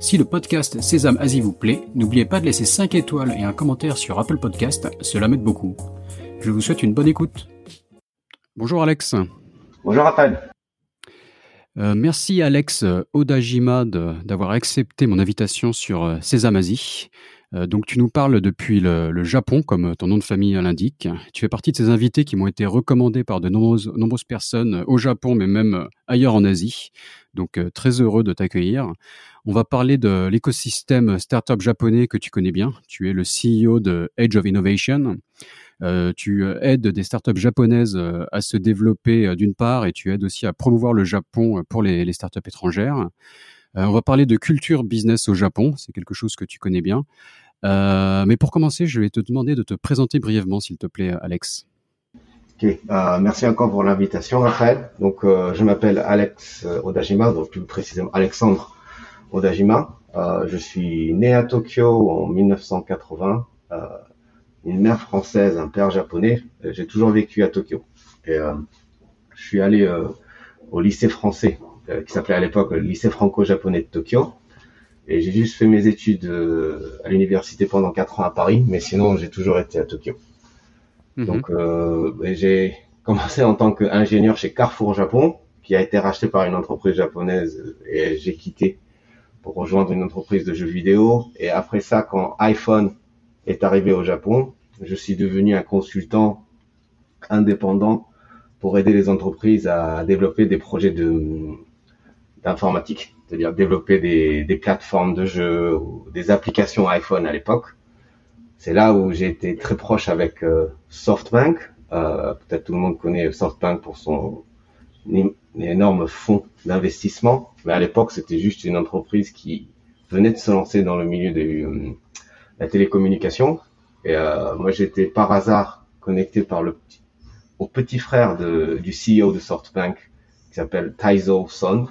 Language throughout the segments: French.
Si le podcast Sésame Asie vous plaît, n'oubliez pas de laisser 5 étoiles et un commentaire sur Apple Podcast, cela m'aide beaucoup. Je vous souhaite une bonne écoute. Bonjour Alex. Bonjour Raphaël. Euh, merci Alex Odajima d'avoir accepté mon invitation sur euh, Sésame Asie. Euh, donc tu nous parles depuis le, Japon, comme ton nom de famille l'indique. Tu fais partie de ces invités qui m'ont été recommandés par de nombreuses, nombreuses personnes au Japon, mais même ailleurs en Asie. Donc euh, très heureux de t'accueillir. On va parler de l'écosystème startup japonais que tu connais bien. Tu es le CEO de Edge of Innovation. Euh, tu aides des startups japonaises à se développer d'une part et tu aides aussi à promouvoir le Japon pour les, startups étrangères. Euh, on va parler de culture business au Japon, c'est quelque chose que tu connais bien. Euh, mais pour commencer, je vais te demander de te présenter brièvement, s'il te plaît, Alex. Ok, euh, merci encore pour l'invitation, Raphaël. Donc, je m'appelle Alex Odajima, donc plus précisément Alexandre Odajima. je suis né à Tokyo en 1980. une mère française, un père japonais. J'ai toujours vécu à Tokyo. Et je suis allé au lycée français euh, qui s'appelait à l'époque le lycée franco-japonais de Tokyo. Et j'ai juste fait mes études euh, à l'université pendant quatre ans à Paris, mais sinon j'ai toujours été à Tokyo. Mhm. Donc euh, j'ai commencé en tant qu'ingénieur chez Carrefour Japon, qui a été racheté par une entreprise japonaise, et j'ai quitté pour rejoindre une entreprise de jeux vidéo. Et après ça, quand iPhone est arrivé au Japon, je suis devenu un consultant indépendant pour aider les entreprises à développer des projets de d'informatique, c'est-à-dire développer des, des, plateformes de jeux ou des applications iPhone à l'époque. C'est là où j'ai été très proche avec euh, SoftBank. Euh, Peut-être tout le monde connaît SoftBank pour son énorme fonds d'investissement, mais à l'époque c'était juste une entreprise qui venait de se lancer dans le milieu de euh, la télécommunication. Et euh, moi j'étais par hasard connecté par le au petit frère du CEO de SoftBank qui s'appelle Taizo Son,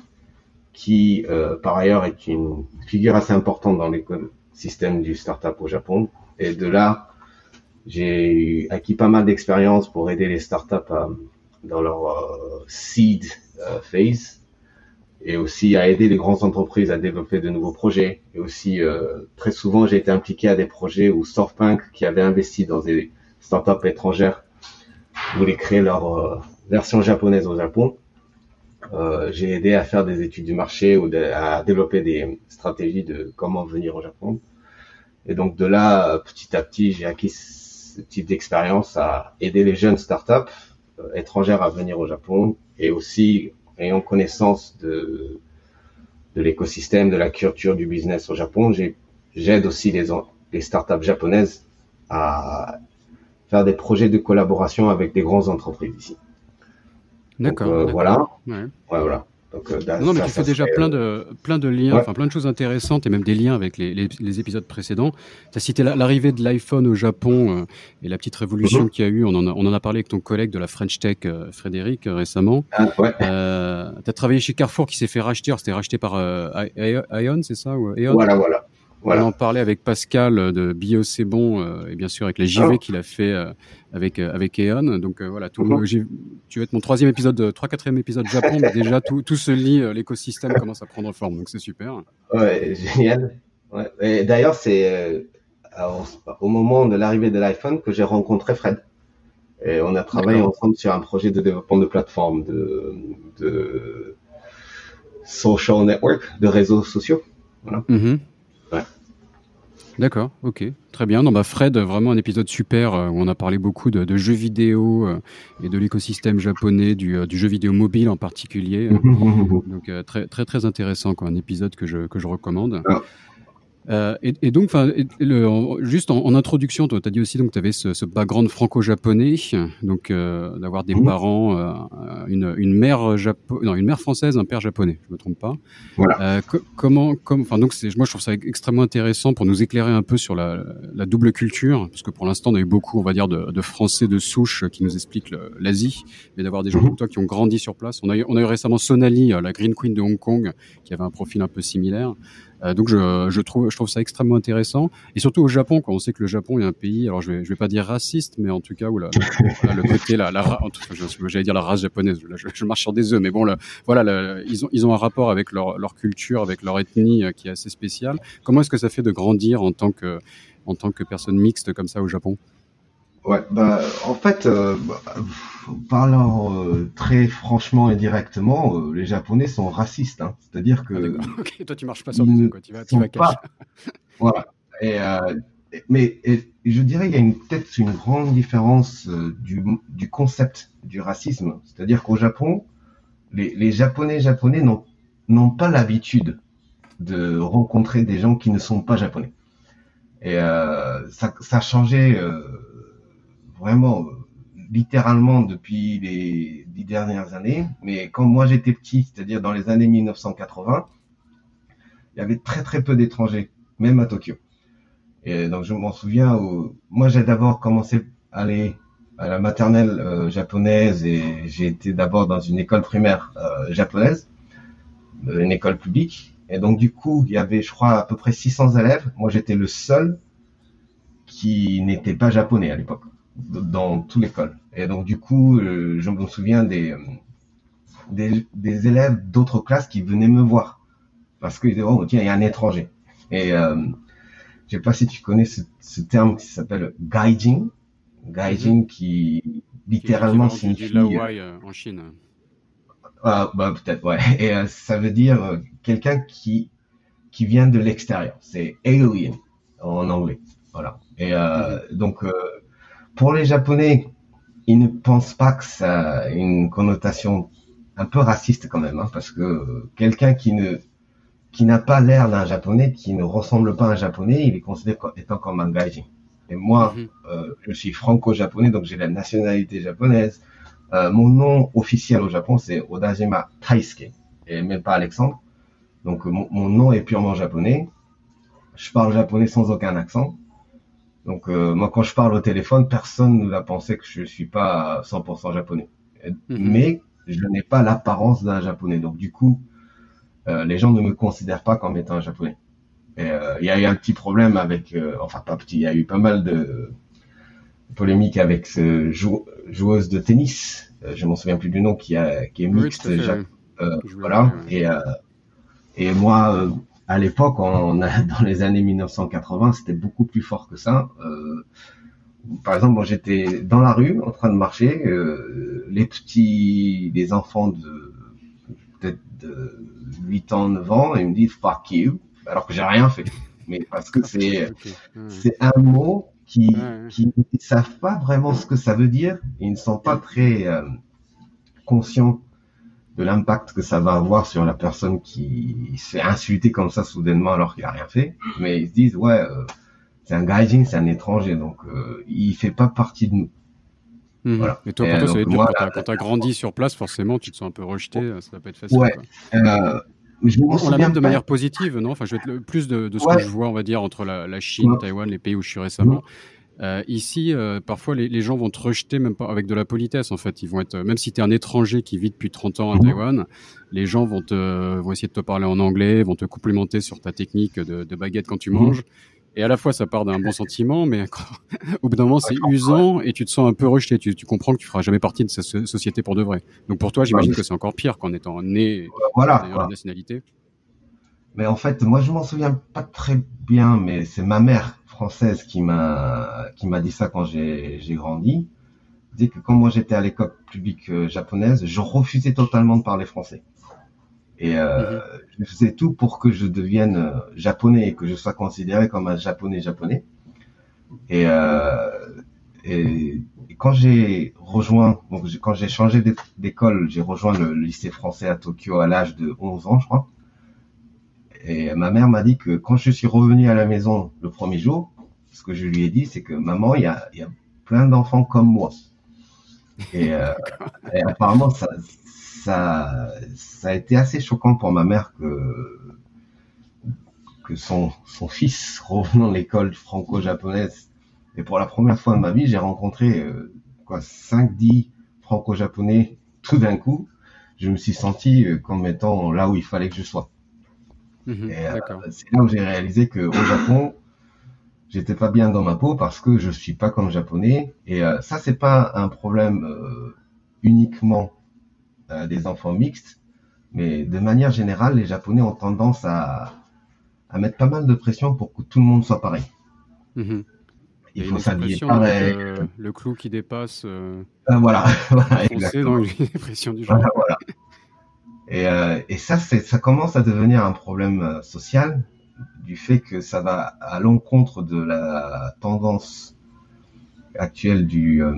qui euh, par ailleurs est une figure assez importante dans l'écosystème du startup au Japon. Et de là, j'ai acquis pas mal d'expérience pour aider les startups à, dans leur euh, seed euh, phase et aussi à aider les grandes entreprises à développer de nouveaux projets. Et aussi, très souvent, j'ai été impliqué à des projets où SoftBank, qui avait investi dans des startups étrangères, voulait créer leur version japonaise au Japon. Euh, j'ai aidé à faire des études du marché ou à développer des stratégies de comment venir au Japon. Et donc de là, petit à petit, j'ai acquis ce type d'expérience à aider les jeunes startups euh, étrangères à venir au Japon et aussi ayant connaissance de, de l'écosystème, de la culture du business au Japon, j'aide aussi les, les startups japonaises à faire des projets de collaboration avec des grandes entreprises ici. D'accord. Euh, voilà. Ouais. voilà. Donc, euh, non, mais tu fais déjà plein de, plein de liens, enfin plein de choses intéressantes et même des liens avec les, les, épisodes précédents. Tu as cité l'arrivée de l'iPhone au Japon euh, et la petite révolution mm-hmm. qu'il y a eu. On en a, on en a parlé avec ton collègue de la French Tech, Frédéric, récemment. Ah, ouais. tu as travaillé chez Carrefour qui s'est fait racheter. C'était racheté par Ion, c'est ça ou Voilà, voilà. On en parlait avec Pascal euh, de Bio C'est Bon euh, et bien sûr avec la JV qu'il a fait euh, avec avec Eon. Donc voilà, tout, mhm. tu vas être mon troisième épisode, trois quatrième épisode Japon, mais déjà tout, tout se lit, l'écosystème commence à prendre forme, donc c'est super. Ouais, génial. Ouais. D'ailleurs, c'est au moment de l'arrivée de l'iPhone que j'ai rencontré Fred. Et on a travaillé ensemble sur un projet de développement de plateforme, de, de social network, de réseaux sociaux. Voilà. Mhm. D'accord, ok, très bien. Non, bah Fred, vraiment un épisode super euh, où on a parlé beaucoup de, jeux vidéo euh, et de l'écosystème japonais, du, euh, du, jeu vidéo mobile en particulier. Donc très très très intéressant, quoi, un épisode que je que je recommande. Euh, et, donc, enfin, juste en, introduction, tu as dit aussi donc tu avais ce, background franco-japonais, donc euh, d'avoir des mhm. parents, euh, une, une mère japo non, une mère française, un père japonais, je me trompe pas. Voilà. comment, comme, enfin donc moi je trouve ça extrêmement intéressant pour nous éclairer un peu sur la, la double culture, parce que pour l'instant on a eu beaucoup, on va dire, de, de Français de souche qui nous expliquent l'Asie, mais d'avoir des gens mhm. comme toi qui ont grandi sur place. On a eu, on a eu récemment Sonali, la Green Queen de Hong Kong, qui avait un profil un peu similaire. Euh, donc je, je, trouve, je trouve ça extrêmement intéressant. Et surtout au Japon, quand on sait que le Japon est un pays, alors je vais, je vais pas dire raciste, mais en tout cas où la, le côté, la, la j'allais dire la race japonaise, là, je, je, marche sur des œufs, mais bon, voilà, ils, ont, ils ont un rapport avec leur, leur culture, avec leur ethnie euh, qui est assez spécial. Comment est-ce que ça fait de grandir en tant que, en tant que personne mixte comme ça au Japon? Ouais, bah, en fait, euh, bah, parlant euh, très franchement et directement, euh, les Japonais sont racistes. Hein. C'est-à-dire que. Ah, ok, toi, tu marches pas sur le quoi. Tu vas, tu vas pas... Voilà. Et, mais je dirais qu'il y a peut-être une grande différence du, du, concept du racisme. C'est-à-dire qu'au Japon, les, les Japonais japonais n'ont pas l'habitude de rencontrer des gens qui ne sont pas japonais. Et ça, ça a changé vraiment euh, littéralement depuis les dix dernières années. Mais quand moi j'étais petit, c'est-à-dire dans les années 1980, il y avait très très peu d'étrangers, même à Tokyo. Et donc je m'en souviens, moi j'ai d'abord commencé à aller à la maternelle euh, japonaise et j'ai été d'abord dans une école primaire euh, japonaise, une école publique. Et donc du coup, il y avait, je crois, à peu près 600 élèves. Moi, j'étais le seul qui n'était pas japonais à l'époque dans toute l'école. Et donc du coup, euh, je me souviens des, euh, des, des élèves d'autres classes qui venaient me voir parce qu'ils disaient oh tiens il y a un étranger. Et euh, je sais pas si tu connais ce, ce terme qui s'appelle gaijin, gaijin mhm. qui littéralement qui signifie euh, en Chine. Ah, bah peut-être ouais. Et ça veut dire quelqu'un qui qui vient de l'extérieur. C'est alien en anglais. Voilà. Et euh, mhm. donc pour les Japonais, ils ne pensent pas que ça a une connotation un peu raciste quand même, hein, parce que quelqu'un qui ne qui n'a pas l'air d'un japonais, qui ne ressemble pas à un japonais, il est considéré comme étant comme un gaijin. Et moi, mhm. euh, je suis franco-japonais, donc j'ai la nationalité japonaise. Euh, mon nom officiel au Japon, c'est Odajima Taisuke, et même pas Alexandre. Donc mon, mon nom est purement japonais. Je parle japonais sans aucun accent. Donc euh, moi quand je parle au téléphone, personne ne va penser que je suis pas 100% japonais. Mhm. Mais je n'ai pas l'apparence d'un japonais. Donc du coup, euh, les gens ne me considèrent pas comme étant un japonais. Euh, il y a eu un petit problème avec, enfin pas petit, il y a eu pas mal de polémiques avec ce joueuse de tennis. je m'en souviens plus du nom qui, a, qui est mixte. voilà. Et, et moi, à l'époque, on dans les années 1980, c'était beaucoup plus fort que ça. Euh, par exemple, moi j'étais dans la rue en train de marcher, euh, les petits, les enfants de peut-être de 8 ans, 9 ans, ils me disent fuck you, alors que j'ai rien fait. Mais parce que c'est c'est un mot qui qui ne savent pas vraiment ce que ça veut dire, ils ne sont pas très euh, conscients de l'impact que ça va avoir sur la personne qui s'est insultée comme ça soudainement alors qu'il a rien fait. Mais ils se disent ouais, euh, c'est un gaijin, c'est un étranger, donc euh, il fait pas partie de nous. Mhm. Voilà. Et toi, pour toi, ça veut dire quand tu as, grandi sur place, forcément, tu te sens un peu rejeté, ça va pas être facile. Ouais. Euh, on l'a même de manière positive, non? Enfin, je vais être le plus de, de ce que je vois, on va dire, entre la, la Chine, Taïwan, les pays où je suis récemment. Euh, ici, euh, parfois, les, les, gens vont te rejeter même pas avec de la politesse. En fait, ils vont être, euh, même si tu es un étranger qui vit depuis 30 ans à Taïwan, les gens vont te, vont essayer de te parler en anglais, vont te complimenter sur ta technique de, de baguette quand tu manges. Et à la fois, ça part d'un bon sentiment, mais au bout d'un moment, c'est usant et tu te sens un peu rejeté. Tu, tu, comprends que tu feras jamais partie de cette société pour de vrai. Donc pour toi, j'imagine que c'est encore pire qu'en étant né voilà, voilà. la nationalité. Mais en fait, moi, je m'en souviens pas très bien, mais c'est ma mère française qui m'a qui m'a dit ça quand j'ai grandi. Dit que quand moi j'étais à l'école publique euh, japonaise, je refusais totalement de parler français. Et euh, mhm. je faisais tout pour que je devienne euh, japonais et que je sois considéré comme un japonais japonais. Et, euh, et, quand j'ai rejoint, donc quand j'ai changé d'école, j'ai rejoint le lycée français à Tokyo à l'âge de 11 ans, je crois. Et ma mère m'a dit que quand je suis revenu à la maison le premier jour, ce que je lui ai dit, c'est que maman, il y a, y a plein d'enfants comme moi. Et, euh, et apparemment, ça, ça, ça a été assez choquant pour ma mère que que son, son fils revenant de l'école franco-japonaise. Et pour la première fois de ma vie, j'ai rencontré euh, quoi 5-10 franco-japonais tout d'un coup. Je me suis senti euh, comme étant là où il fallait que je sois. Mhm, Et, euh, c'est là où j'ai réalisé que au Japon, j'étais pas bien dans ma peau parce que je suis pas comme japonais. Et euh, ça, c'est pas un problème euh, uniquement euh, des enfants mixtes, mais de manière générale, les Japonais ont tendance à, à mettre pas mal de pression pour que tout le monde soit pareil. Mhm. Il faut s'habiller pareil. donc, le clou qui dépasse voilà, voilà, foncé dans l'expression du genre. Voilà, voilà. Et, euh, et ça, c'est, ça commence à devenir un problème euh, social du fait que ça va à l'encontre de la tendance actuelle du euh,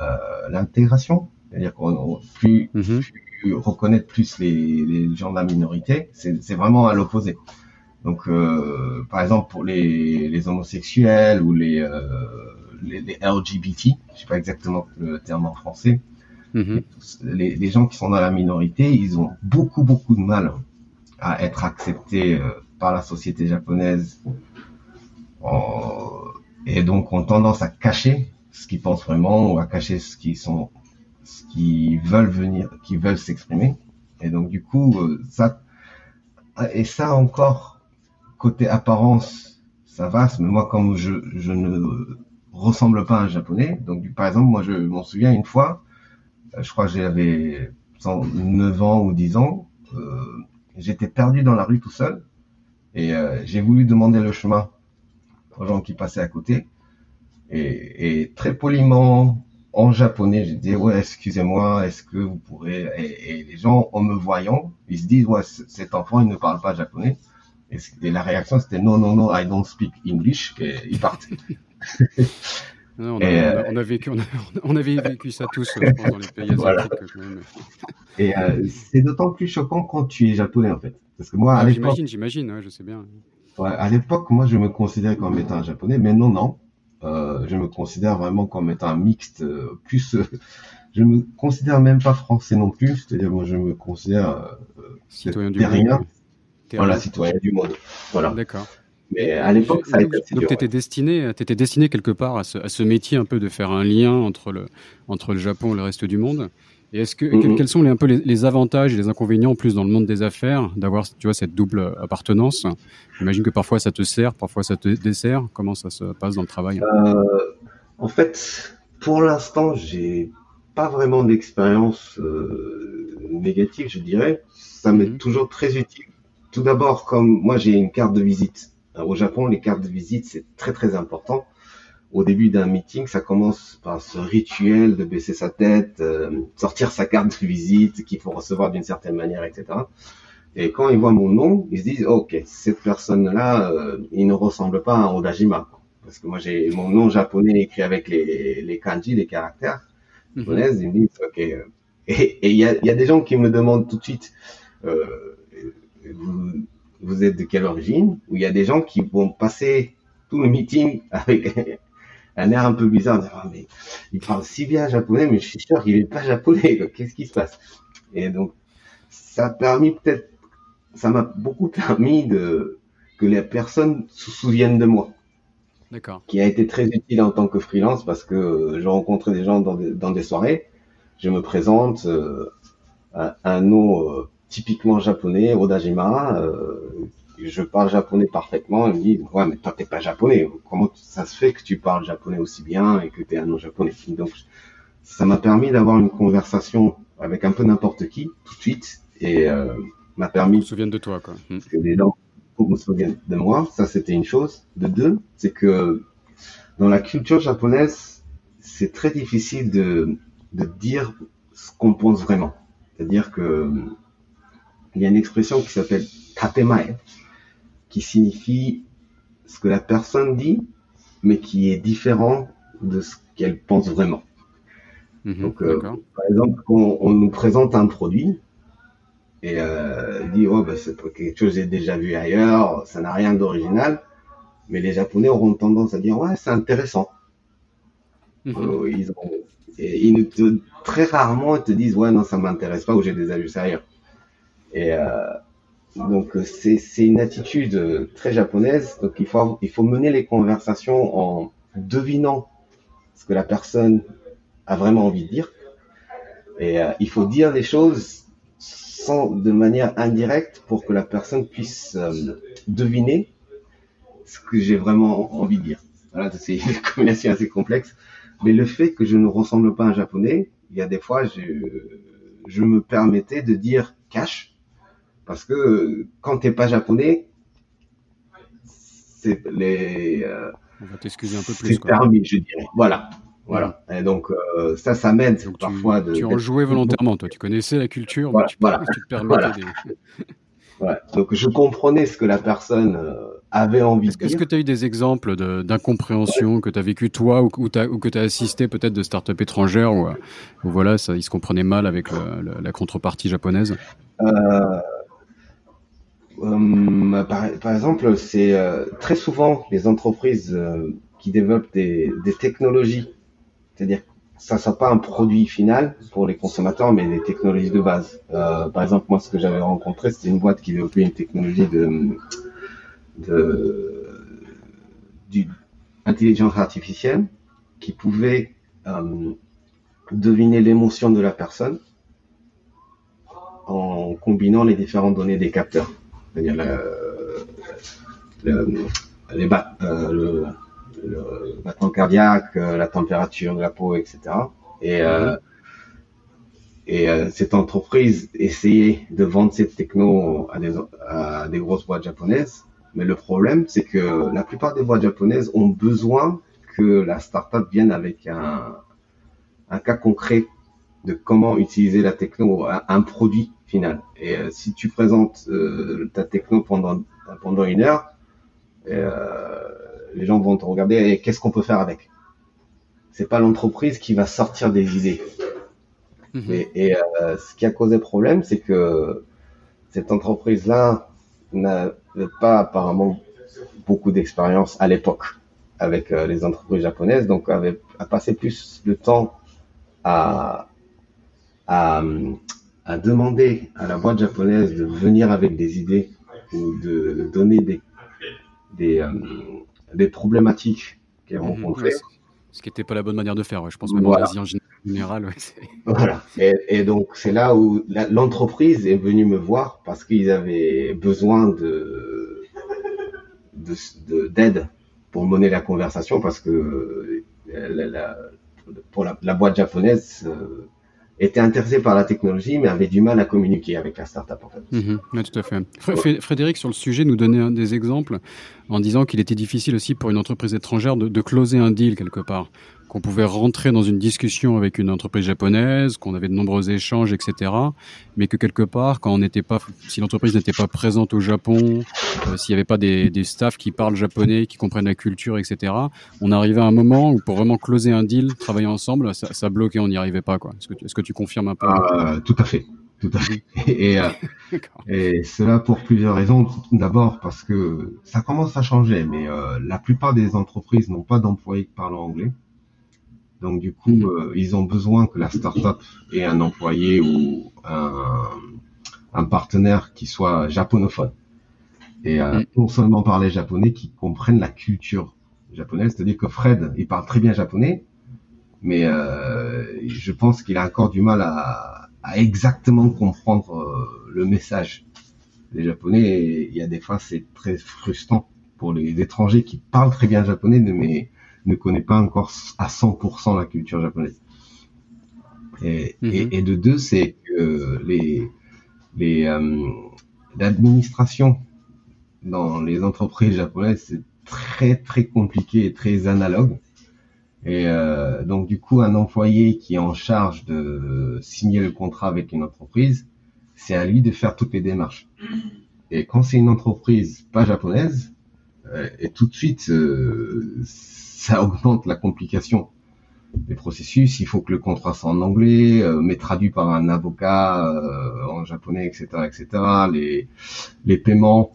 euh, l'intégration, c'est-à-dire qu'on on- plus, Mhm. plus reconnaître plus les, les gens de la minorité, c'est, c'est vraiment à l'opposé. Donc, euh, par exemple, pour les, les homosexuels ou les, euh, les, les LGBT, je sais pas exactement le terme en français, Mhm. les, gens qui sont dans la minorité, ils ont beaucoup, beaucoup de mal à être acceptés euh, par la société japonaise. En- et donc ont tendance à cacher ce qu'ils pensent vraiment ou à cacher ce qu'ils sont, ce qu'ils veulent venir, qui veulent s'exprimer. Et donc du coup, euh, ça, et ça encore, côté apparence, ça va, mais moi comme je, je ne ressemble pas à un japonais, donc par exemple, moi je m'en souviens une fois, euh, je crois que j'avais 9 ans ou 10 ans, euh, j'étais perdu dans la rue tout seul et euh, j'ai voulu demander le chemin aux gens qui passaient à côté. Et, très poliment en japonais j'ai dit ouais excusez-moi est-ce que vous pourrez et, les gens en me voyant ils se disent ouais cet enfant il ne parle pas japonais. Et, et la réaction c'était non non non I don't speak English. Et ils partent Non, on, a, Et, on a- euh, on a vécu, on, a- on avait vécu ça tous, je pense, dans les pays asiatiques. Voilà. et euh, c'est d'autant plus choquant quand tu es japonais en fait parce que moi à Ah, l'époque j'imagine, j'imagine, ouais, je sais bien. Ouais, à l'époque, moi, je me considérais comme étant un japonais, mais non, non. Euh, je me considère vraiment comme étant un mixte. euh, plus, euh, je me considère même pas français non plus. C'est-à-dire, moi, je me considère euh, Citoyen du monde. Voilà, citoyen du monde. Voilà. D'accord. Mais à l'époque, ça a été assez donc dur. t'étais destiné, quelque part à ce, à ce métier un peu de faire un lien entre le, entre le Japon et le reste du monde. Et est-ce que Mhm. quels, quels sont les, un peu les, les avantages et les inconvénients en plus dans le monde des affaires d'avoir tu vois cette double appartenance? J'imagine que parfois ça te sert, parfois ça te dessert. Comment ça se passe dans le travail? Euh, en fait, pour l'instant, j'ai pas vraiment d'expérience euh, négative, je dirais. Ça m'est Mhm. toujours très utile. Tout d'abord, comme moi, j'ai une carte de visite. Alors, au Japon, les cartes de visite, c'est très très important. Au début d'un meeting, ça commence par ce rituel de baisser sa tête, euh, sortir sa carte de visite qu'il faut recevoir d'une certaine manière, etc. Et quand ils voient mon nom, ils se disent, ok, cette personne-là, euh, il ne ressemble pas à Odajima. Parce que moi, j'ai mon nom japonais écrit avec les, les kanji, les caractères Mhm. japonaises. Ils me disent, ok. euh, Et il y a, il y a des gens qui me demandent tout de suite, euh, vous, vous êtes de quelle origine Ou il y a des gens qui vont passer tout le meeting avec un air un peu bizarre, Ah, mais il parle si bien japonais, mais je suis sûr qu'il est pas japonais. Qu'est-ce qui se passe? Et donc, ça a permis peut-être, ça m'a beaucoup permis de que les personnes se souviennent de moi D'accord. qui a été très utile en tant que freelance parce que je rencontrais des gens dans des, dans des soirées. Je me présente euh, un, un nom euh, typiquement japonais, Odajima. euh, je parle japonais parfaitement. Ils me disent ouais mais toi t'es pas japonais. Comment ça se fait que tu parles japonais aussi bien et que tu es un nom japonais Donc ça m'a permis d'avoir une conversation avec un peu n'importe qui tout de suite et euh, m'a permis me souviens de toi, quoi. Mhm. que les gens me souviennent de moi. Ça, c'était une chose. De deux, c'est que dans la culture japonaise, c'est très difficile de, de dire ce qu'on pense vraiment. C'est-à-dire que il y a une expression qui s'appelle tatemae, qui signifie ce que la personne dit, mais qui est différent de ce qu'elle pense vraiment. Mhm. Donc, euh. Par exemple, quand on nous présente un produit, et euh, dit oh ben c'est quelque chose que j'ai déjà vu ailleurs, ça n'a rien d'original. Mais les Japonais auront tendance à dire ouais c'est intéressant. Mhm. Euh, ils ont, et ils te, très rarement ils te disent ouais non ça m'intéresse pas ou j'ai déjà vu ça ailleurs. Et euh, donc c'est une attitude très japonaise. Donc il faut il faut mener les conversations en devinant ce que la personne a vraiment envie de dire. Et euh, il faut dire les choses sans, de manière indirecte pour que la personne puisse euh, deviner ce que j'ai vraiment envie de dire. Voilà, c'est une combinaison assez complexe. Mais le fait que je ne ressemble pas à un japonais, il y a des fois, je, je me permettais de dire cash, parce que quand t'es pas japonais, c'est les. Euh, On va t'excuser un peu plus. C'est permis, je dirais. Voilà. Voilà. Et donc euh, ça, ça m'aide parfois de. Tu en jouais volontairement, toi. Tu connaissais la culture, mais tu, voilà. tu te permettais voilà. Donc je comprenais ce que la personne euh, avait envie de dire. Est-ce que tu as eu des exemples d'incompréhension que tu as vécu toi ou, ou, ou que tu as assisté peut-être de start-up étrangères où, voilà, ça, ils se comprenaient mal avec le, la contrepartie japonaise? Euh, euh par, exemple, c'est euh, très souvent les entreprises qui développent des, technologies c'est-à-dire ça sera pas un produit final pour les consommateurs, mais des technologies de base. Euh, par exemple, moi, ce que j'avais rencontré, c'était une boîte qui développait une technologie d'intelligence artificielle qui pouvait euh, deviner l'émotion de la personne en combinant les différentes données des capteurs. C'est-à-dire les euh, le, le battement cardiaque, euh, la température de la peau, etc. Et, et euh, cette entreprise essayait de vendre cette techno à des, à des grosses boîtes japonaises. Mais le problème, c'est que la plupart des boîtes japonaises ont besoin que la startup vienne avec un, un cas concret de comment utiliser la techno, un, produit final. Et si tu présentes ta techno pendant pendant une heure, euh, les gens vont te regarder et qu'est-ce qu'on peut faire avec? C'est pas l'entreprise qui va sortir des idées. Mhm. Et, euh, ce qui a causé problème, c'est que cette entreprise-là n'avait pas apparemment beaucoup d'expérience à l'époque avec euh, les entreprises japonaises, donc avait a passé plus de temps à, à, à demander à la boîte japonaise de venir avec des idées ou de donner des, des, euh, des problématiques qu'elles mhm. rencontraient. ce qui n'était pas la bonne manière de faire, je pense même en Asie en général. voilà. Et, donc c'est là où l'entreprise est venue me voir parce qu'ils avaient besoin de d'aide pour mener la conversation parce que euh, pour la, la, boîte japonaise, euh, était intéressé par la technologie, mais avait du mal à communiquer avec la startup en fait. Mhm. tout à fait. Frédéric, sur le sujet, nous donnait des exemples en disant qu'il était difficile aussi pour une entreprise étrangère de, de closer un deal quelque part qu'on pouvait rentrer dans une discussion avec une entreprise japonaise, qu'on avait de nombreux échanges, etc. Mais que quelque part, quand on n'était pas, si l'entreprise n'était pas présente au Japon, euh, s'il n'y avait pas des, des staffs qui parlent japonais, qui comprennent la culture, etc. On arrivait à un moment où pour vraiment closer un deal, travailler ensemble, ça, ça bloquait, on n'y arrivait pas, quoi. Est-ce que, tu confirmes un peu? Euh, Tout à fait. Tout à fait. Et, euh, et cela pour plusieurs raisons. D'abord parce que ça commence à changer, mais euh, la plupart des entreprises n'ont pas d'employés qui parlent anglais. Donc du coup, mm. euh, ils ont besoin que la startup ait un employé ou un, un partenaire qui soit japonophone. Et euh, mm. non seulement parler japonais, qui comprennent la culture japonaise. C'est-à-dire que Fred, il parle très bien japonais, mais euh, je pense qu'il a encore du mal à, à exactement comprendre le message. Les japonais, il y a des fois, c'est très frustrant pour les étrangers qui parlent très bien japonais, mais ne connaît pas encore à 100% la culture japonaise. Et, mhm. et, et de deux, c'est que les, les euh, l'administration dans les entreprises japonaises c'est très très compliqué et très analogue. Et euh, donc du coup, un employé qui est en charge de signer le contrat avec une entreprise, c'est à lui de faire toutes les démarches. Et quand c'est une entreprise pas japonaise, euh, et tout de suite, euh, ça augmente la complication les processus. Il faut que le contrat soit en anglais, euh, mais traduit par un avocat euh, en japonais, etc., etc. Les les paiements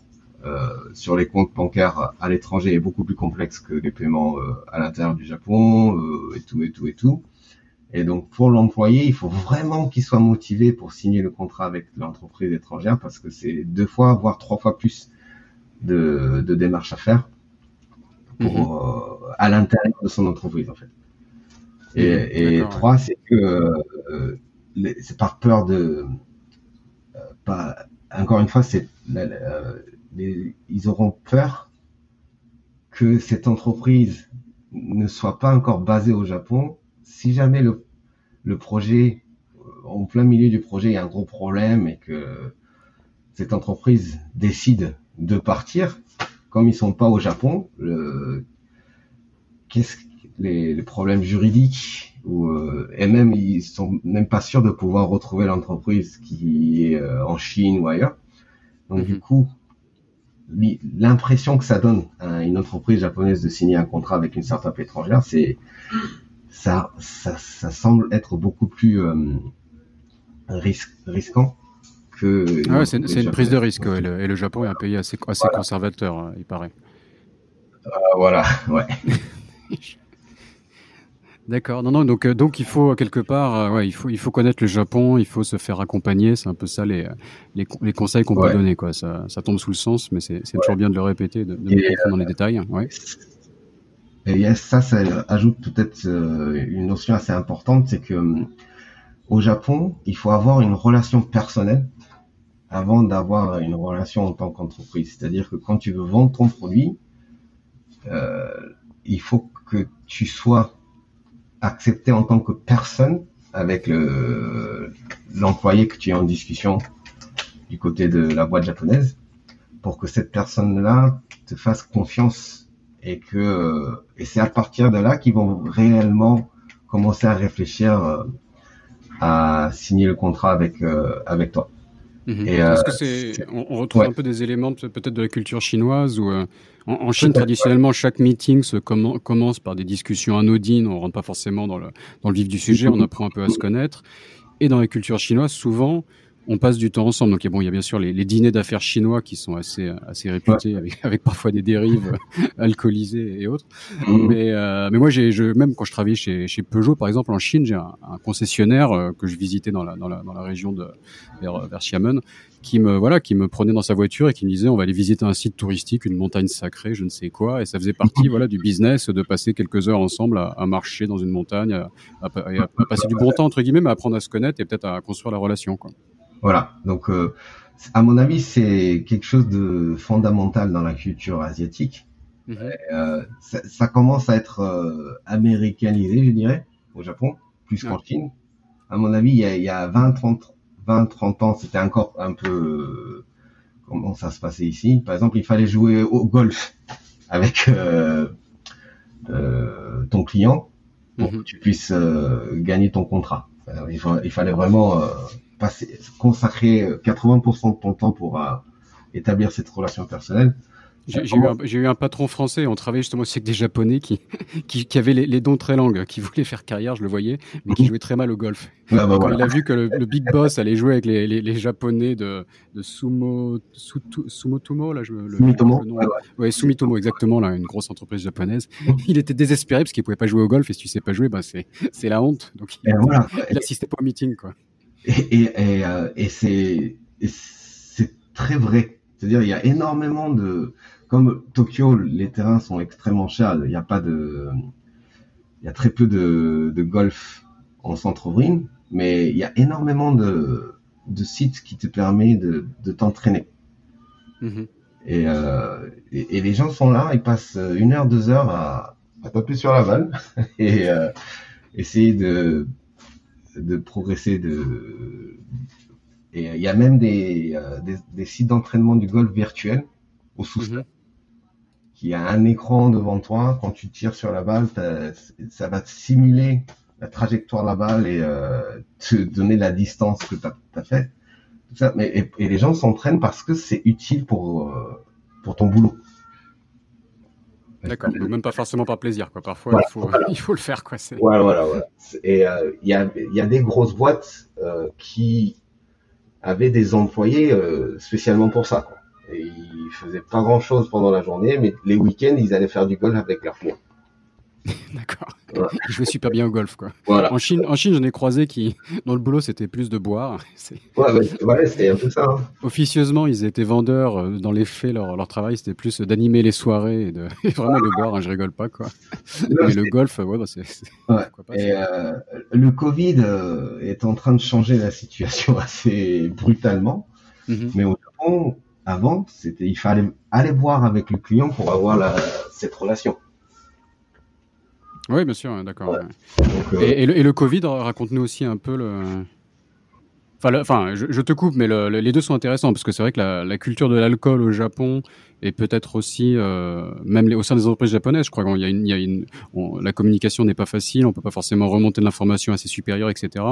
euh, sur les comptes bancaires à l'étranger est beaucoup plus complexe que les paiements à l'intérieur du Japon et tout et tout et tout. Et donc pour l'employé, il faut vraiment qu'il soit motivé pour signer le contrat avec l'entreprise étrangère parce que c'est deux fois, voire trois fois plus de démarches à faire pour, mhm. à l'intérieur de son entreprise en fait. Et, et trois, c'est que euh, c'est par peur de, euh, pas, encore une fois, c'est ils auront peur que cette entreprise ne soit pas encore basée au Japon. Si jamais le, le projet, en plein milieu du projet, il y a un gros problème et que cette entreprise décide de partir, comme ils sont pas au Japon, le, qu'est-ce les, problèmes juridiques ou euh, et même ils sont même pas sûrs de pouvoir retrouver l'entreprise qui est euh, en Chine ou ailleurs. Donc du mhm. coup, l'impression que ça donne à une entreprise japonaise de signer un contrat avec une startup étrangère, c'est ça, ça, ça semble être beaucoup plus euh, risquant que. Ah ouais, c'est une prise de risque. et, le, Japon est un pays assez, assez conservateur, hein, il paraît. voilà, ouais. D'accord. Non, non. Donc, euh, donc il faut quelque part, euh, ouais, il faut, il faut connaître le Japon, il faut se faire accompagner. C'est un peu ça les, les, les conseils qu'on peut donner, quoi. Ça, ça tombe sous le sens, mais c'est toujours bien de le répéter, de, de mettre dans les détails. Ouais. Et ça, ça ajoute peut-être euh, une notion assez importante, c'est que au Japon, il faut avoir une relation personnelle avant d'avoir une relation en tant qu'entreprise. C'est-à-dire que quand tu veux vendre ton produit, euh, il faut que tu sois accepté en tant que personne avec le l'employé que tu es en discussion du côté de la boîte japonaise pour que cette personne-là te fasse confiance et que et c'est à partir de là qu'ils vont réellement commencer à réfléchir euh, à signer le contrat avec euh, avec toi. Mhm. Et, euh, que c'est, on, retrouve un peu des éléments peut-être de la culture chinoise ou en, Chine, traditionnellement, chaque meeting se commence par des discussions anodines. On rentre pas forcément dans le, dans le vif du sujet. On apprend un peu à se connaître. Et dans la culture chinoise, souvent, on passe du temps ensemble. Donc, bon, il y a bien sûr les, les dîners d'affaires chinois qui sont assez, assez réputés, avec, avec, parfois des dérives alcoolisées et autres. Mhm. Mais, euh, mais moi, j'ai, je, même quand je travaillais chez, chez Peugeot, par exemple, en Chine, j'ai un, un, concessionnaire euh, que je visitais dans la, dans la, dans la région de vers, vers Xiamen, qui me voilà, qui me prenait dans sa voiture et qui me disait on va aller visiter un site touristique, une montagne sacrée, je ne sais quoi, et ça faisait partie voilà du business de passer quelques heures ensemble à, à marcher dans une montagne, à, à, à, passer du bon temps entre guillemets, mais à apprendre à se connaître et peut-être à construire la relation quoi. Voilà. Donc, euh, à mon avis, c'est quelque chose de fondamental dans la culture asiatique. Mhm. Euh, ça, ça, commence à être euh, américanisé, je dirais, au Japon, plus qu'en Chine. À mon avis, il y a, il y a 20, 30, 20, 30 ans, c'était encore un peu euh, comment ça se passait ici. Par exemple, il fallait jouer au golf avec ton client pour mhm. que tu puisses gagner ton contrat. Il, il fallait vraiment consacrer 80% de ton temps pour euh, établir cette relation personnelle. J'ai eu, eu, un patron français, on travaillait justement aussi avec des Japonais qui, qui, qui avaient les, les, dons très longs, qui voulaient faire carrière, je le voyais, mais qui jouaient très mal au golf. Ah bah il a vu que le, big boss allait jouer avec les, les, les Japonais de, de Sumo, Sumotomo, là, je, le, Sumitomo. Le ouais, Sumitomo, exactement, là, une grosse entreprise japonaise. il était désespéré parce qu'il pouvait pas jouer au golf et si tu sais pas jouer, bah, c'est la honte. Donc il, voilà. il assistait pas au meeting, quoi. Et, et, euh, et, c'est très vrai. C'est-à-dire, il y a énormément de, comme Tokyo, les terrains sont extrêmement chers. Il n'y a pas de, il y a très peu de, de golf en centre-ville, mais il y a énormément de, de sites qui te permettent de, de t'entraîner. Et, euh, et, et, les gens sont là, ils passent une heure, deux heures à, à taper sur la balle et euh, essayer de de progresser de et il y a même des, euh, des, sites d'entraînement du golf virtuel au sous-sol. Mhm. qui a un écran devant toi quand tu tires sur la balle ça va simuler la trajectoire de la balle et euh, te donner la distance que tu as, fait. Tout ça. Mais et, les gens s'entraînent parce que c'est utile pour euh, pour ton boulot D'accord. Même pas forcément par plaisir, quoi. Parfois, il, faut, il faut le faire, quoi. Voilà, voilà, voilà. Et euh, il y, a, y a des grosses boîtes euh, qui avaient des employés euh, spécialement pour ça, quoi. Et ils faisaient pas grand chose pendant la journée, mais les week-ends, ils allaient faire du golf avec leurs clients. D'accord. Je vais super bien au golf, quoi. En Chine, en Chine, j'en ai croisé qui, dans le boulot, c'était plus de boire. Ouais, c'était un peu ça. Hein. Officieusement, ils étaient vendeurs. Euh, dans les faits, leur, leur travail, c'était plus d'animer les soirées et, de, vraiment de boire. Hein, je rigole pas, quoi. Mais le golf, ouais, bah, c'est. et euh, le Covid euh, est en train de changer la situation assez brutalement. Mm-hmm. Mais au Japon, avant, c'était, il fallait aller boire avec le client pour avoir la, cette relation. Oui, bien sûr, d'accord. Euh, et, le, Covid, raconte-nous aussi un peu le. Enfin, je, te coupe, mais les deux sont intéressants parce que c'est vrai que la, culture de l'alcool au Japon et peut-être aussi, euh, même au sein des entreprises japonaises, je crois qu'il y a une, y a une la communication n'est pas facile, on peut pas forcément remonter de l'information à ses supérieurs, etc.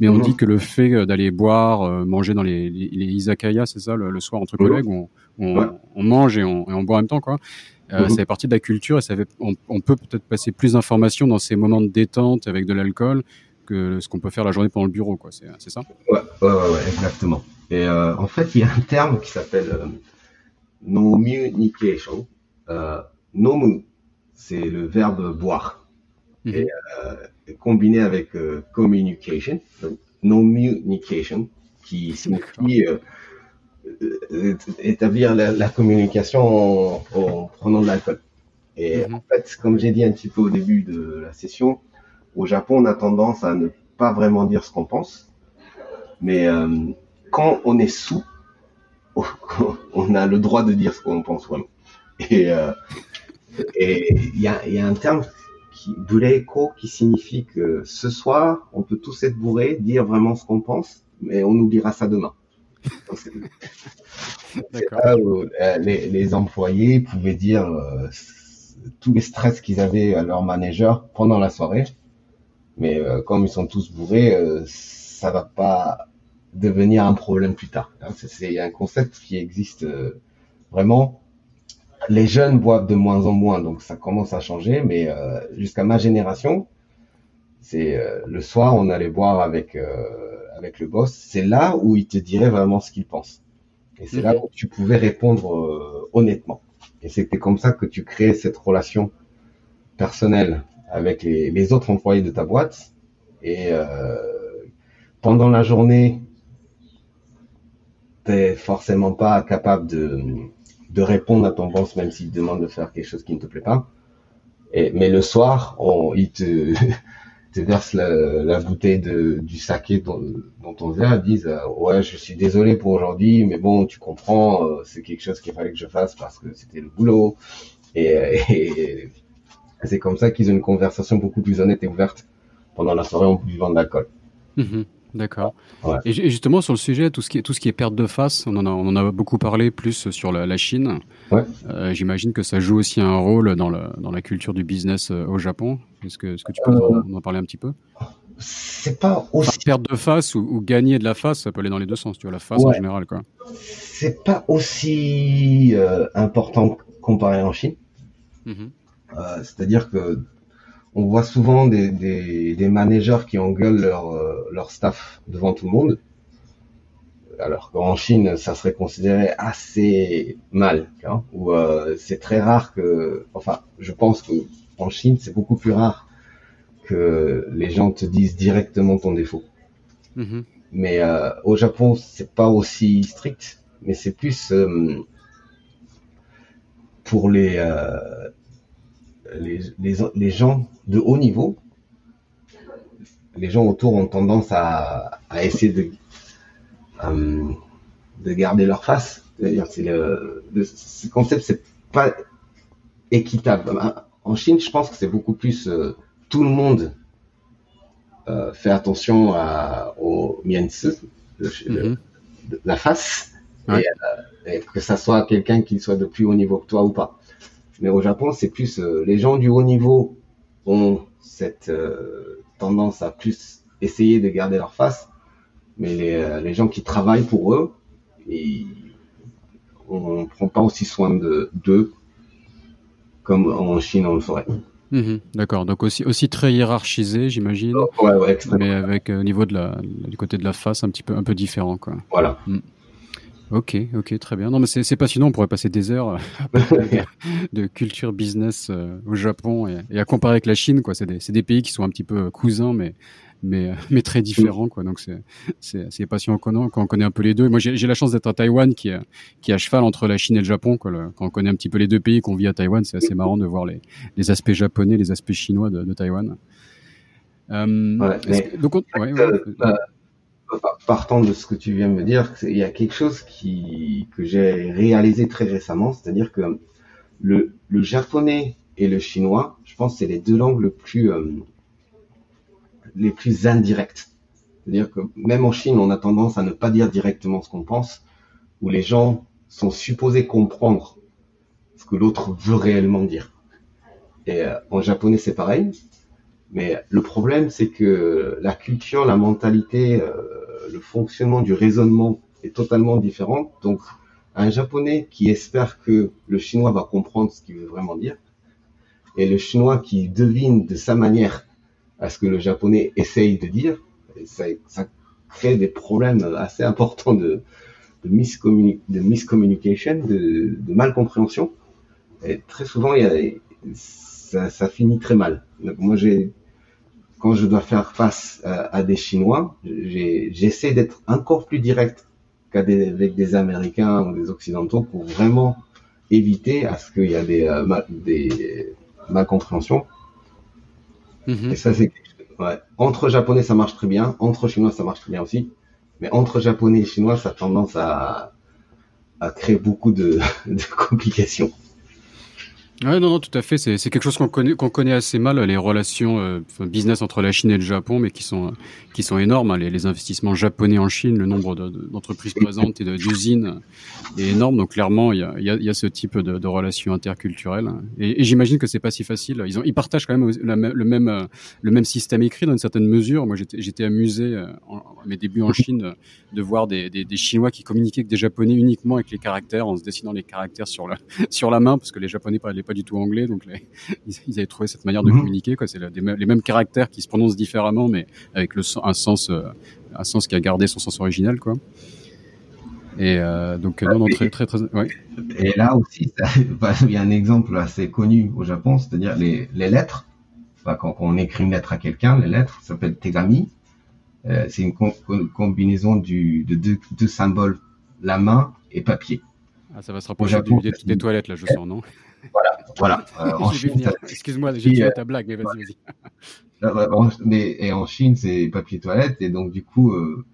Mais on mhm. dit que le fait d'aller boire, euh, manger dans les, les, izakaya, c'est ça, le, soir entre collègues, on, on, mange et on boit en même temps, quoi. Euh, mhm. Ça fait partie de la culture et ça on, peut peut-être passer plus d'informations dans ces moments de détente avec de l'alcool que ce qu'on peut faire la journée pendant le bureau, quoi. C'est, ça? Ouais, ouais, ouais, exactement. Et euh, en fait, il y a un terme qui s'appelle euh, communication. Euh, nomu, c'est le verbe boire. Mhm. Et euh, combiné avec communication, donc communication, qui signifie établir la, communication en, prenant de l'alcool. Et mhm. en fait, comme j'ai dit un petit peu au début de la session, au Japon, on a tendance à ne pas vraiment dire ce qu'on pense. Mais euh, quand on est sous, on a le droit de dire ce qu'on pense vraiment. Et euh, il y, a, y, a, un terme qui, bureiko qui signifie que ce soir, on peut tous être bourrés, dire vraiment ce qu'on pense, mais on oubliera ça demain. Euh, les, les, employés pouvaient dire euh, tous les stress qu'ils avaient à leur manager pendant la soirée. Mais euh, comme ils sont tous bourrés, ça va pas devenir un problème plus tard. Hein, c'est un concept qui existe vraiment. Les jeunes boivent de moins en moins, donc ça commence à changer. Mais jusqu'à ma génération, c'est le soir, on allait boire avec avec le boss, c'est là où il te dirait vraiment ce qu'il pense. Et c'est là où tu pouvais répondre euh, honnêtement. Et c'était comme ça que tu créais cette relation personnelle avec les, autres employés de ta boîte. Et euh, pendant la journée, t'es forcément pas capable de, de répondre à ton boss même s'il demande de faire quelque chose qui ne te plaît pas. Et, mais le soir, on, il te te verses la, bouteille de, du saké dans, dans ton verre, disent euh, ouais je suis désolé pour aujourd'hui, mais bon tu comprends, euh, c'est quelque chose qu'il fallait que je fasse parce que c'était le boulot. Et, et c'est comme ça qu'ils ont une conversation beaucoup plus honnête et ouverte pendant la soirée en buvant de l'alcool. Mhm. D'accord. Et justement sur le sujet, tout ce qui est tout ce qui est perte de face, on en a, on en a beaucoup parlé plus sur la, la Chine. Ouais. Euh, J'imagine que ça joue aussi un rôle dans, la culture du business euh, au Japon. Est-ce que, est -ce que tu peux euh, en, parler un petit peu? C'est pas aussi perte de face ou, gagner de la face, ça peut aller dans les deux sens. Tu vois la face en général quoi. C'est pas aussi euh, important comparé en Chine. Mm-hmm. C'est-à-dire que on voit souvent des, des, des managers qui engueulent leur, euh, leur staff devant tout le monde. Alors qu'en Chine, ça serait considéré assez mal, hein, ou euh, c'est très rare que, enfin, je pense que en Chine, c'est beaucoup plus rare que les gens te disent directement ton défaut. Mm-hmm. Mais euh, au Japon, c'est pas aussi strict, mais c'est plus euh, pour les les, les, les, gens de haut niveau, les gens autour ont tendance à, à essayer de, euh, de garder leur face. C'est le, ce concept, c'est pas équitable. En Chine, je pense que c'est beaucoup plus euh, tout le monde euh, fait attention à, au miensu, mm-hmm. la face, et, et, que ça soit quelqu'un qui soit de plus haut niveau que toi ou pas. Mais au Japon, c'est plus les gens du haut niveau ont cette tendance à plus essayer de garder leur face, mais les, euh, les gens qui travaillent pour eux, et on prend pas aussi soin de d'eux comme en Chine on le ferait. Mhm, d'accord, donc aussi, aussi très hiérarchisé, j'imagine. Ouais, ouais, Mais avec au niveau de la, du côté de la face un petit peu, un peu différent, quoi. Voilà. Mm. Ok, ok, très bien. Non, mais c'est passionnant. On pourrait passer des heures parler de, culture business au Japon et, et, à comparer avec la Chine. Quoi, c'est des, des, pays qui sont un petit peu cousins, mais mais, euh, mais très différent Quoi. Donc c'est c'est passionnant quand on connaît un peu les deux. Moi j'ai la chance d'être à Taïwan qui est qui est à cheval entre la Chine et le Japon. Quoi. quand on connaît un petit peu les deux pays qu'on vit à Taïwan, c'est assez marrant de voir les, les aspects japonais, les aspects chinois de, de Taïwan. Euh, ouais, donc ouais, euh, euh, partant de ce que tu viens de me dire, il y a quelque chose que j'ai réalisé très récemment, c'est-à-dire que le, japonais et le chinois, je pense, c'est les deux langues plus les plus indirectes. C'est-à-dire que même en Chine, on a tendance à ne pas dire directement ce qu'on pense, où les gens sont supposés comprendre ce que l'autre veut réellement dire. Et euh, en japonais, c'est pareil. Mais le problème, c'est que la culture, la mentalité, euh, le fonctionnement du raisonnement est totalement différent. Donc, un japonais qui espère que le chinois va comprendre ce qu'il veut vraiment dire, et le chinois qui devine de sa manière à ce que le japonais essaye de dire. ça, crée des problèmes assez importants de, de, miscommunication, de, de malcompréhension. Et très souvent, ça, finit très mal. Moi, j'ai, quand je dois faire face à, des Chinois, j'essaie d'être encore plus direct qu'avec des, Américains ou des Occidentaux pour vraiment éviter à ce qu'il y ait des, euh, des malcompréhensions Mhm. Et ça, c'est ouais. Entre japonais, ça marche très bien. Entre chinois, ça marche très bien aussi. Mais entre japonais et chinois, ça a tendance à, à créer beaucoup de, de complications. Ouais, non, non, tout à fait. C'est, quelque chose qu'on connaît, qu'on connaît assez mal, les relations euh, business entre la Chine et le Japon, mais qui sont, qui sont énormes. Hein. Les, investissements japonais en Chine, le nombre de, d'entreprises présentes et d'usines est énorme. Donc clairement, il y a, y a, y a ce type de, de relations interculturelles. Et, et, j'imagine que c'est pas si facile. Ils, ont, ils partagent quand même le même, le même système écrit dans une certaine mesure. Moi, j'étais, j'étais amusé euh, en, à mes débuts en Chine de voir des, des, des, Chinois qui communiquaient avec des Japonais uniquement avec les caractères, en se dessinant les caractères sur la, sur la main, parce que les Japonais parlaient pas du tout anglais, donc ils, avaient trouvé cette manière de mhm. communiquer. Quoi. C'est les mêmes caractères qui se prononcent différemment, mais avec le, un sens, euh, un sens qui a gardé son sens original, quoi. Et euh, donc non, non, très, très, très, ouais. Et là aussi, bah, il y a un exemple assez connu au Japon, c'est-à-dire les, les lettres. quand, on écrit une lettre à quelqu'un, les lettres s'appellent tegami. Euh, c'est une, combinaison du, de deux, deux, symboles, la main et papier. Ah, ça va se rapprocher Japon, du, des, toilettes, là, je sens, non? Voilà, voilà. Euh, Excuse-moi, j'ai tué ta blague, mais vas-y, vas-y. Ah, mais et en Chine, c'est papier toilette, et donc du coup, euh,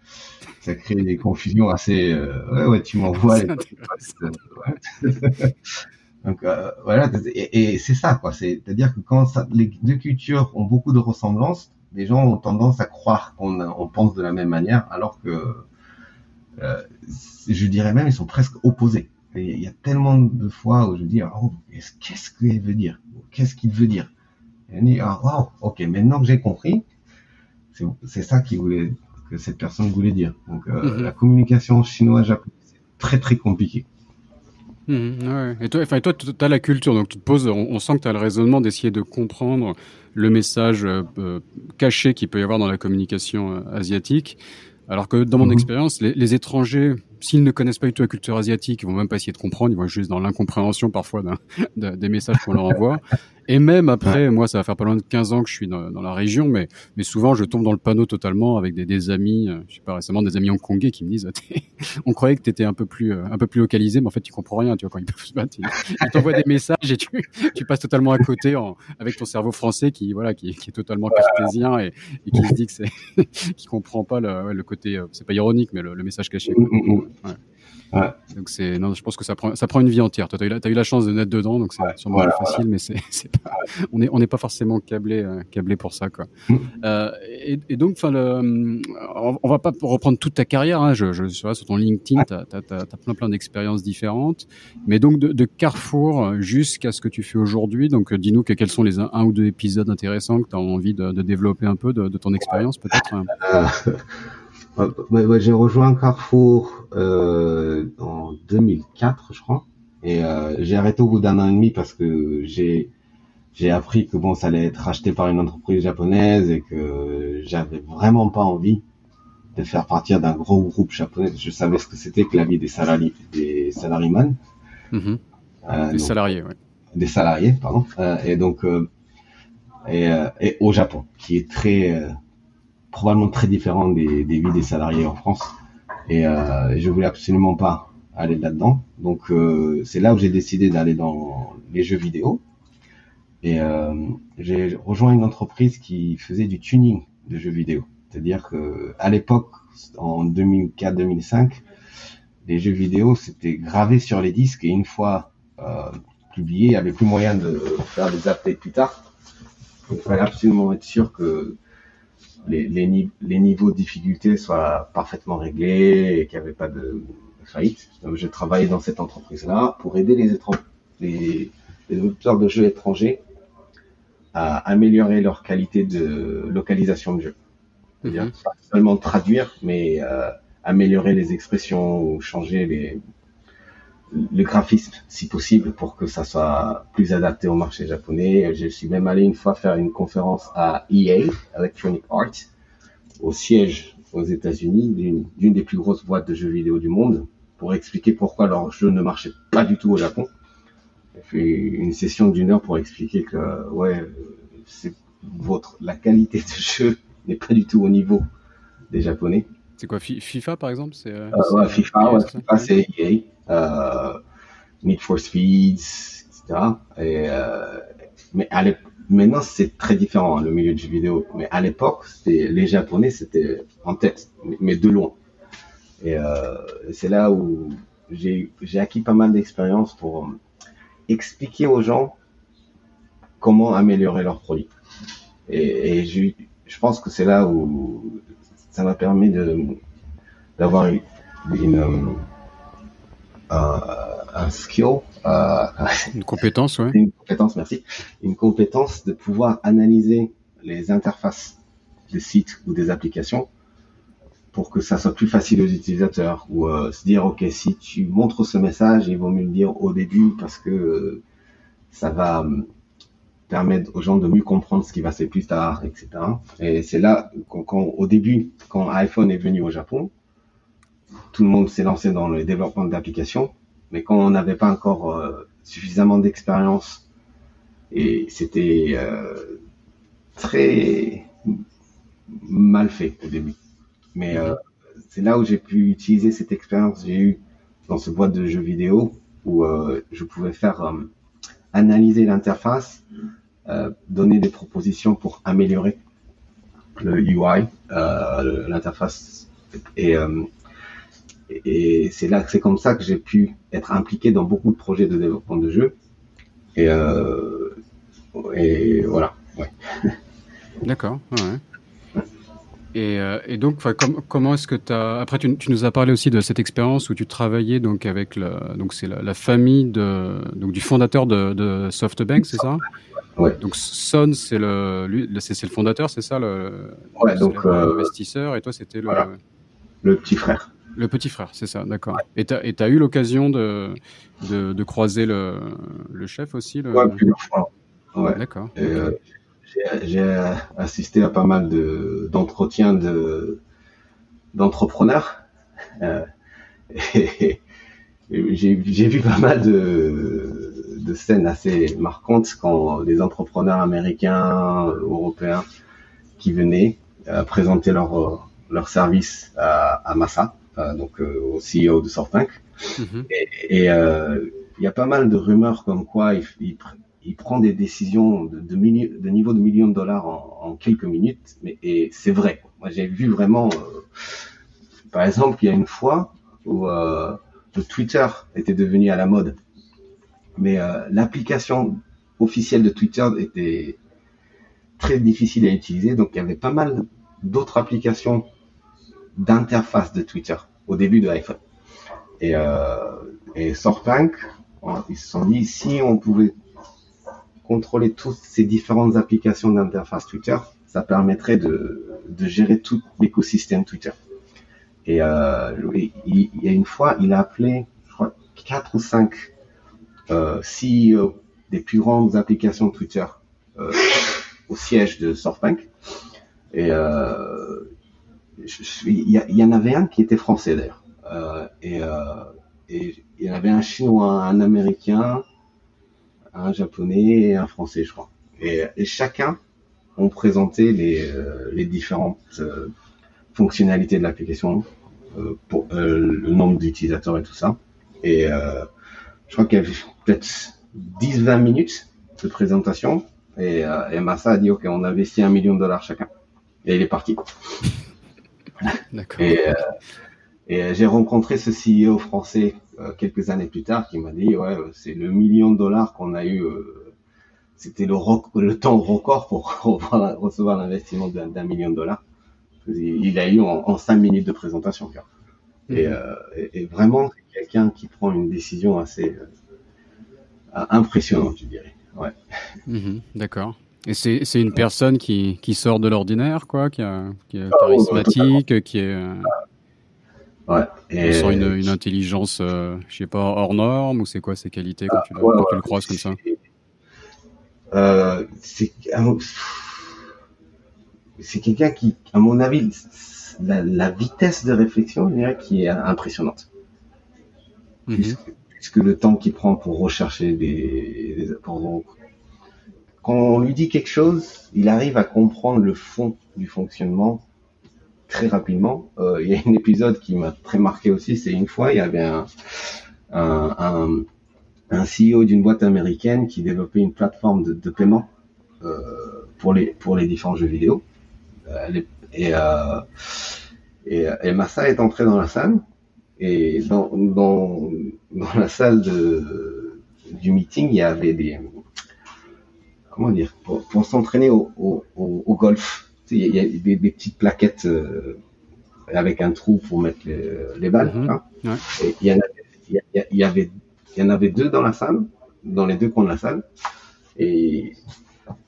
ça crée des confusions assez. Euh, ouais, ouais, tu m'envoies. donc voilà, et, c'est ça, quoi. C'est-à-dire que quand les deux cultures ont beaucoup de ressemblances, les gens ont tendance à croire qu'on on pense de la même manière, alors que je dirais même ils sont presque opposés il y a tellement de fois où je dis, oh, qu'est-ce qu'il veut dire? Qu'est-ce qu'il veut dire? Et on dit, ah, oh, ok, maintenant que j'ai compris, c'est ça qu'il voulait, que cette personne voulait dire. Donc, euh, mhm. la communication chinoise-japonaise, c'est très très compliqué. Mhm, ouais. Et toi, enfin, toi, tu as la culture, donc tu te poses, on, sent que tu as le raisonnement d'essayer de comprendre le message euh, euh, caché qu'il peut y avoir dans la communication asiatique. Alors que dans mon mhm. expérience, les, les, étrangers s'ils ne connaissent pas du tout la culture asiatique, ils vont même pas essayer de comprendre, ils vont juste dans l'incompréhension parfois des messages qu'on leur envoie. Et même après, moi, ça va faire pas loin de 15 ans que je suis dans, dans, la région, mais, mais souvent, je tombe dans le panneau totalement avec des, des amis, euh, je sais pas récemment, des amis hongkongais qui me disent, on croyait que tu étais un peu plus, euh, un peu plus localisé, mais en fait, tu comprends rien, tu vois, quand ils peuvent se battre, ils, t'envoient des messages et tu, tu passes totalement à côté en, avec ton cerveau français qui, voilà, qui, qui est totalement cartésien et, et, qui se dit que c'est, qui comprend pas le, le côté, euh, c'est pas ironique, mais le, le message caché. Quoi. Ouais. Ouais. Donc c'est non, je pense que ça prend ça prend une vie entière. Toi, t'as eu, la, as eu la chance de naître dedans, donc c'est sûrement facile, mais c'est c'est pas on est on n'est pas forcément câblé euh, câblé pour ça quoi. Mm. Euh, et, et, donc enfin le on, va pas reprendre toute ta carrière. Hein, je je sur ton LinkedIn, t'as as, as, plein plein d'expériences différentes, mais donc de, de Carrefour jusqu'à ce que tu fais aujourd'hui. Donc dis-nous que, quels sont les un, ou deux épisodes intéressants que tu as envie de, de, développer un peu de, de ton expérience peut-être. Euh, j'ai rejoint Carrefour euh, en 2004, je crois. Et euh, j'ai arrêté au bout d'un an et demi parce que j'ai j'ai appris que bon, ça allait être racheté par une entreprise japonaise et que j'avais vraiment pas envie de faire partir d'un gros groupe japonais. Je savais ce que c'était que la vie des salariés, des salariés mm euh, des salariés, ouais. Des salariés, pardon. Et donc, et, et, au Japon, qui est très, probablement très différent des, des vies des salariés en France. Et je voulais absolument pas aller là-dedans. Donc, c'est là où j'ai décidé d'aller dans les jeux vidéo. Et j'ai rejoint une entreprise qui faisait du tuning de jeux vidéo. C'est-à-dire que à l'époque, en 2004-2005, les jeux vidéo c'était gravé sur les disques et une fois euh, publié, il n'y avait plus moyen de faire des updates plus tard. il fallait absolument être sûr que les, les, les, niveaux de difficulté soient parfaitement réglés et qu'il n'y avait pas de faillite. Donc, je travaillais dans cette entreprise-là pour aider les, les, auteurs de jeux étrangers à améliorer leur qualité de localisation de jeu. C'est-à-dire mhm. pas seulement traduire, mais euh, améliorer les expressions ou changer les, le graphisme si possible pour que ça soit plus adapté au marché japonais. Je suis même allé une fois faire une conférence à EA, Electronic Arts, au siège aux États-Unis d'une des plus grosses boîtes de jeux vidéo du monde pour expliquer pourquoi leur jeu ne marchait pas du tout au Japon. J'ai fait une session d'une heure pour expliquer que ouais, c'est votre la qualité de jeu n'est pas du tout au niveau des Japonais. C'est quoi FIFA par exemple C'est euh, ouais, FIFA, ouais, FIFA c'est EA, euh, Need for Speeds, etc. Et, euh, mais maintenant c'est très différent hein, le milieu du jeu vidéo. Mais à l'époque, les Japonais c'était en tête, mais de loin. Et euh, c'est là où j'ai acquis pas mal d'expérience pour expliquer aux gens comment améliorer leurs produits. Et, je pense que c'est là où ça m'a permis d'avoir une, une euh, un skill, euh, une compétence, ouais. Une compétence, merci. Une compétence de pouvoir analyser les interfaces des sites ou des applications pour que ça soit plus facile aux utilisateurs ou euh, se dire ok si tu montres ce message il vaut mieux le dire au début parce que euh, ça va permettre aux gens de mieux comprendre ce qui va se passer plus tard, etc. Et c'est là quand, au début, quand iPhone est venu au Japon, tout le monde s'est lancé dans le développement d'applications, mais quand on n'avait pas encore euh, suffisamment d'expérience et c'était euh, très mal fait au début. Mais euh, c'est là où j'ai pu utiliser cette expérience que j'ai eue dans ce boîte de jeux vidéo où je pouvais faire analyser l'interface, donner des propositions pour améliorer le UI, l'interface. Euh, et c'est là, c'est comme ça que j'ai pu être impliqué dans beaucoup de projets de développement de jeux. Et, et voilà. Ouais. D'accord. Ouais. Et, euh, et, donc, comment est-ce que tu as... Après, tu, tu, nous as parlé aussi de cette expérience où tu travaillais donc avec la, donc c'est la, la, famille de, donc du fondateur de, de SoftBank, c'est ça? Ouais. Donc Son, c'est le, c'est, le fondateur, c'est ça le, ouais, donc l'investisseur, et toi, c'était le, le petit frère. Le petit frère, c'est ça, d'accord. Et tu as, eu l'occasion de, de, de, croiser le, le chef aussi le... Ouais, plusieurs fois. Ouais. D'accord. Euh, j'ai assisté à pas mal de d'entretiens de d'entrepreneurs. Euh, j'ai vu pas mal de, de scènes assez marquantes quand des entrepreneurs américains, européens qui venaient euh, présenter leur leur service à, à Massa, donc euh, au CEO de SoftBank. Mm-hmm. Et il y a pas mal de rumeurs comme quoi il prend des décisions de, de, de niveau de millions de dollars en, en quelques minutes, mais et c'est vrai. Moi, j'ai vu vraiment, euh, par exemple, il y a une fois où euh, le Twitter était devenu à la mode, mais euh, l'application officielle de Twitter était très difficile à utiliser, donc il y avait pas mal d'autres applications d'interface de Twitter au début de l'iPhone. Et, euh, et SoftBank, ils se sont dit si on pouvait contrôler toutes ces différentes applications d'interface Twitter, ça permettrait de, de gérer tout l'écosystème Twitter. Et euh, il, y a une fois, il a appelé, je crois, quatre ou cinq euh, CEO des plus grandes applications Twitter euh, au siège de SoftBank. Et euh, il y, en avait un qui était français d'ailleurs. Euh, et, et il y en avait un chinois, un américain, un japonais et un français, je crois. Et, chacun ont présenté les, les différentes fonctionnalités de l'application, euh, le nombre d'utilisateurs et tout ça. Et je crois qu'il y avait peut-être 10-20 minutes de présentation. Et, euh, et, Massa a dit, OK, on investit un million de dollars chacun. Et il est parti. D'accord. Et, euh, et j'ai rencontré ce CEO français euh, quelques années plus tard qui m'a dit, ouais, c'est le million de dollars qu'on a eu. Euh, c'était le, le temps record pour recevoir l'investissement d'un million de dollars. Il, a eu en, en 5 minutes de présentation. Et, mhm. et, et, vraiment, quelqu'un qui prend une décision assez impressionnant, je dirais. Ouais. Mhm, d'accord. Et c'est, une personne qui, qui sort de l'ordinaire, quoi, qui, a, qui est charismatique, qui est. Euh, ouais. Et... Sent une, une intelligence, euh, je sais pas, hors norme, ou c'est quoi ses qualités quand tu, le, quand tu le croises comme ça? euh, c'est, quelqu'un qui, à mon avis, la, la, vitesse de réflexion, je dirais, qui est impressionnante. Mhm que le temps qu'il prend pour rechercher des, pour, quand on lui dit quelque chose, il arrive à comprendre le fond du fonctionnement très rapidement. Euh, il y a un épisode qui m'a très marqué aussi, c'est une fois, il y avait un, CEO d'une boîte américaine qui développait une plateforme de, paiement euh, pour les pour les différents jeux vidéo. Euh, et, Massa est entré dans la salle et dans, dans, dans la salle de, du meeting, il y avait des, comment dire, pour, pour s'entraîner au, au, au, golf. il y a des, des petites plaquettes euh, avec un trou pour mettre les, les balles. Hein. ouais. Il y, en avait, il, y avait, il y en avait deux dans la salle, dans les deux coins de la salle. Et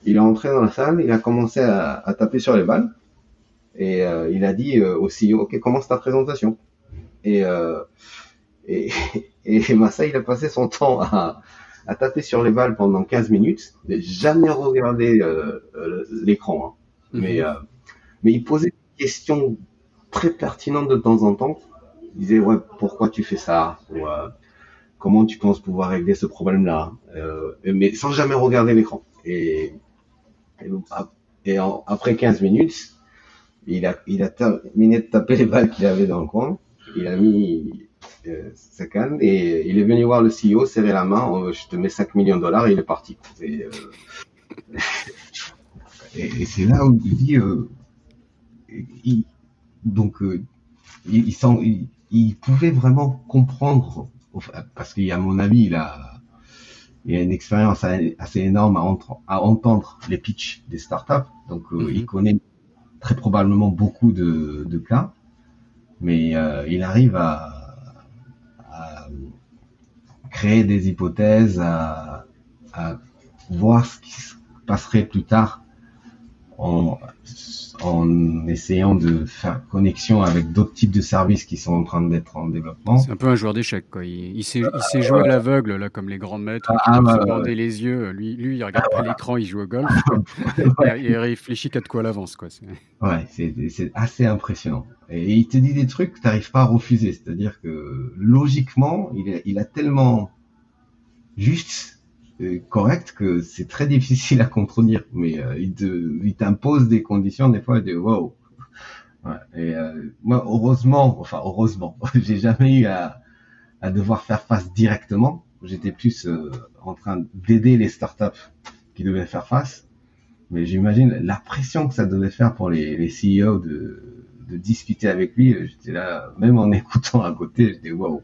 il est entré dans la salle, il a commencé à, à taper sur les balles. Et euh, il a dit euh, au CEO, OK, commence ta présentation. Et, euh, et, et Massa, il a passé son temps à, à taper sur les balles pendant 15 minutes, n'a jamais regardé euh, euh, l'écran. Hein. Mhm. Mais, euh, mais il posait des questions très pertinentes de temps en temps. Il disait, ouais, pourquoi tu fais ça? Ou, euh, Comment tu penses pouvoir régler ce problème-là? Mais sans jamais regarder l'écran. Et, et, et en, après 15 minutes, il a, il a terminé de taper les balles qu'il avait dans le coin il a mis euh, et il est venu voir le CEO, serrer la main, oh, je te mets 5 millions de dollars et il est parti. Et, euh, et, c'est là où il dit, euh, il, donc euh, il, il, il, il, pouvait vraiment comprendre, parce qu'à mon avis, il a, il a une expérience assez énorme à, entre, à entendre les pitchs des startups, donc mm -hmm. il connaît très probablement beaucoup de, de cas mais euh, il arrive à, créer des hypothèses, à, voir ce qui se passerait plus tard en, en essayant de faire connexion avec d'autres types de services qui sont en train d'être en développement. C'est un peu un joueur d'échecs, quoi. Il, il sait jouer à l'aveugle, là, comme les grands maîtres, ah, qui bah, se les yeux. Lui, lui, il regarde pas l'écran, il joue au golf. ouais. Il réfléchit quatre coups à l'avance, quoi. Ouais, c'est assez impressionnant. Et il te dit des trucs que tu n'arrives pas à refuser. C'est-à-dire que, logiquement, il il a tellement juste correct que c'est très difficile à contredire, mais euh, il te, il t'impose des conditions des fois de wow. Ouais, et euh, moi, heureusement, enfin heureusement, j'ai jamais eu à, à devoir faire face directement. J'étais plus euh, en train d'aider les startups qui devaient faire face, mais j'imagine la pression que ça devait faire pour les, les CEO de, de discuter avec lui. J'étais là, même en écoutant à côté, j'étais wow.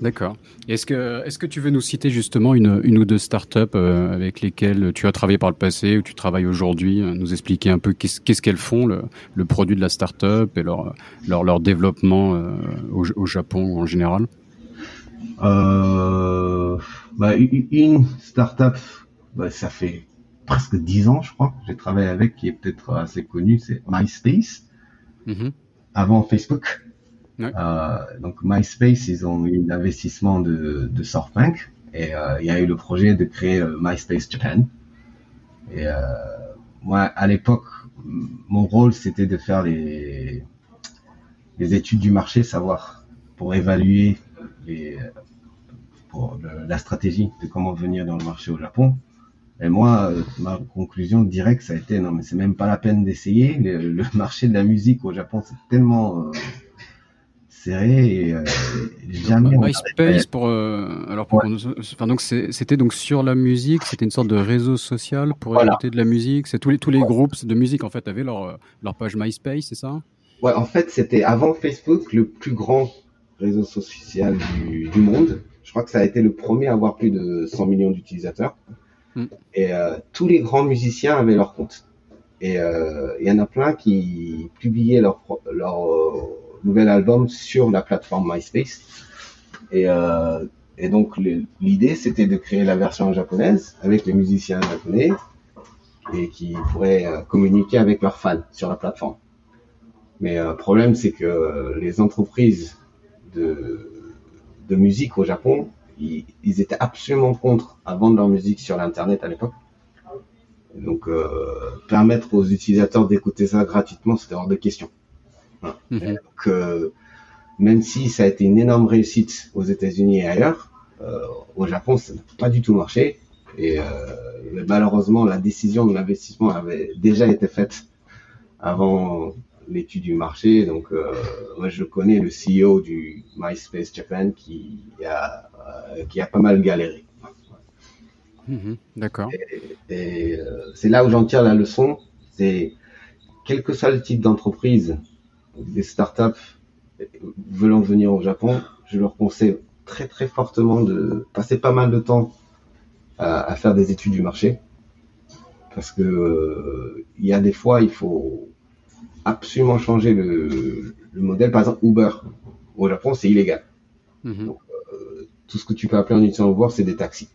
D'accord. Est-ce que, est-ce que tu veux nous citer justement une, une ou deux startups euh, avec lesquelles tu as travaillé par le passé ou tu travailles aujourd'hui, euh, nous expliquer un peu qu'est-ce, qu'elles font, le, le, produit de la startup et leur, leur, leur développement euh, au, au, Japon ou en général? Bah, Une startup, bah, ça fait presque dix ans, je crois, que j'ai travaillé avec, qui est peut-être assez connue, c'est MySpace, mm-hmm. avant Facebook. Donc MySpace, ils ont eu l'investissement de, de SoftBank et il y a eu le projet de créer MySpace Japan. Et moi, à l'époque, mon rôle, c'était de faire les, études du marché, savoir pour évaluer la stratégie de comment venir dans le marché au Japon. Et moi, euh, ma conclusion directe, ça a été non, mais c'est même pas la peine d'essayer. Le, marché de la musique au Japon, c'est tellement euh, serré et euh, jamais. MySpace pour alors pour enfin donc c'était donc sur la musique, c'était une sorte de réseau social pour écouter de la musique. C'est tous les tous les groupes de musique en fait avaient leur leur page MySpace, c'est ça? Ouais, en fait, c'était avant Facebook le plus grand réseau social du, du monde. Je crois que ça a été le premier à avoir plus de 100 millions d'utilisateurs. Mm. Et euh, tous les grands musiciens avaient leur compte. Et euh, il y en a plein qui publiaient leur, leur euh, nouvel album sur la plateforme MySpace. Et, et donc l'idée, c'était de créer la version japonaise avec les musiciens japonais et qui pourraient communiquer avec leurs fans sur la plateforme. Mais le problème, c'est que les entreprises de, musique au Japon ils, étaient absolument contre à vendre leur musique sur l'internet à l'époque. Donc euh, permettre aux utilisateurs d'écouter ça gratuitement, c'était hors de question. Donc euh, même si ça a été une énorme réussite aux États-Unis et ailleurs, euh, au Japon, ça n'a pas du tout marché. Et malheureusement, la décision de l'investissement avait déjà été faite avant l'étude du marché. Donc, moi, je connais le CEO du MySpace Japan qui a euh, qui a pas mal galéré. Mhm, d'accord. Et, euh, c'est là où j'en tire la leçon, c'est quel que soit le type d'entreprise, des startups veulent venir au Japon, je leur conseille très très fortement de passer pas mal de temps à, faire des études du marché, parce que euh, il y a des fois il faut absolument changer le, modèle. Par exemple, Uber au Japon c'est illégal. Mhm tout ce que tu peux appeler en utilisant Uber, c'est des taxis.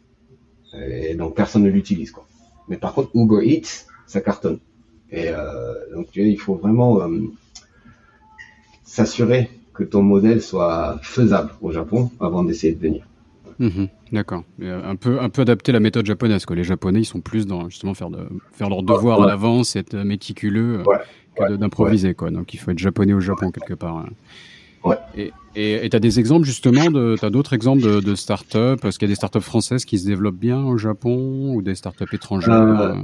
Et donc personne ne l'utilise quoi. Mais par contre Uber Eats, ça cartonne. Et euh, donc tu vois, il faut vraiment euh, s'assurer que ton modèle soit faisable au Japon avant d'essayer de venir. Mhm, d'accord. Un peu, un peu adapter la méthode japonaise. Quoi. Les Japonais, ils sont plus dans justement faire, de, faire leur devoir à l'avance, être méticuleux, euh, que d'improviser. Quoi. Donc il faut être japonais au Japon quelque part. Hein. Et tu as des exemples justement, tu as d'autres exemples de, de startups Est-ce qu'il y a des startups françaises qui se développent bien au Japon ou des startups étrangères euh,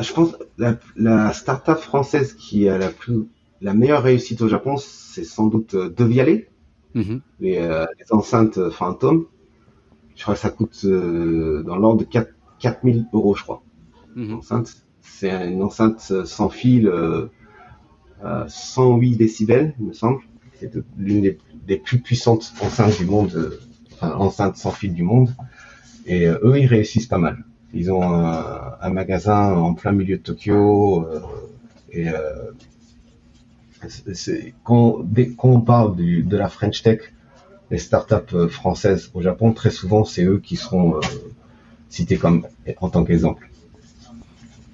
Je pense la, la startup française qui a la, plus, la meilleure réussite au Japon, c'est sans doute euh, Devialet, les, euh, les, enceintes fantômes. Je crois que ça coûte dans l'ordre de 4, 4000 euros, je crois. Mm C'est une enceinte sans fil 108 décibels, il me semble. C'est l'une des, plus puissantes enceintes du monde, euh, enfin enceintes sans fil du monde. Et euh, eux, ils réussissent pas mal. Ils ont un, magasin en plein milieu de Tokyo. Euh, et quand, dès qu'on parle de la French Tech, les startups françaises au Japon, très souvent, c'est eux qui seront cités comme en tant qu'exemple.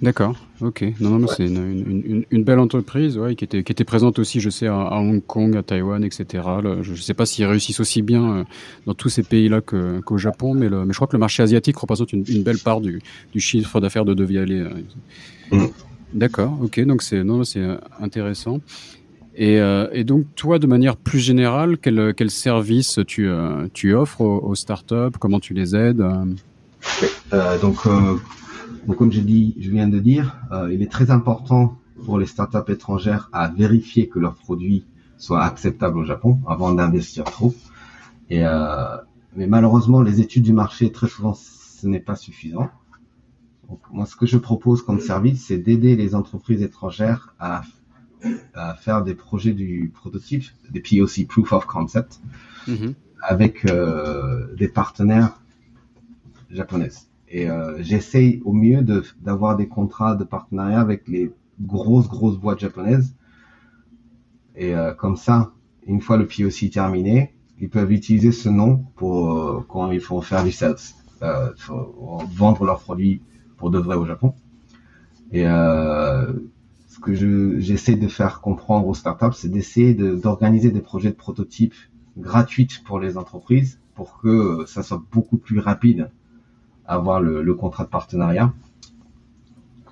D'accord, ok. Non, non, c'est une, belle entreprise ouais, qui, était, qui était présente aussi, je sais, à, Hong Kong, à Taïwan, etc. je ne sais pas s'ils réussissent aussi bien euh, dans tous ces pays-là qu'au Japon, mais, mais je crois que le marché asiatique représente une, belle part du, chiffre d'affaires de Devialet. Euh. Mm. D'accord, ok, donc c'est euh, intéressant. Et, et, donc, toi, de manière plus générale, quel, quel service tu, tu offres aux, startups? Comment tu les aides Donc, donc, comme je, dis, je viens de dire, euh, il est très important pour les startups étrangères à vérifier que leurs produits soient acceptables au Japon avant d'investir trop. Et, euh, mais malheureusement, les études du marché, très souvent, ce n'est pas suffisant. Donc, moi, ce que je propose comme service, c'est d'aider les entreprises étrangères à, à, faire des projets du prototype, des POC, Proof of Concept, mm-hmm. avec euh, des partenaires japonaises. Et euh, j'essaye au mieux d'avoir des contrats de partenariat avec les grosses, grosses boîtes japonaises. Et euh, comme ça, une fois le POC terminé, ils peuvent utiliser ce nom pour euh, quand ils font faire du sales, vendre leurs produits pour de vrai au Japon. Et ce que j'essaie de faire comprendre aux startups, c'est d'essayer d'organiser des projets de prototypes gratuits pour les entreprises pour que ça soit beaucoup plus rapide à avoir le, contrat de partenariat.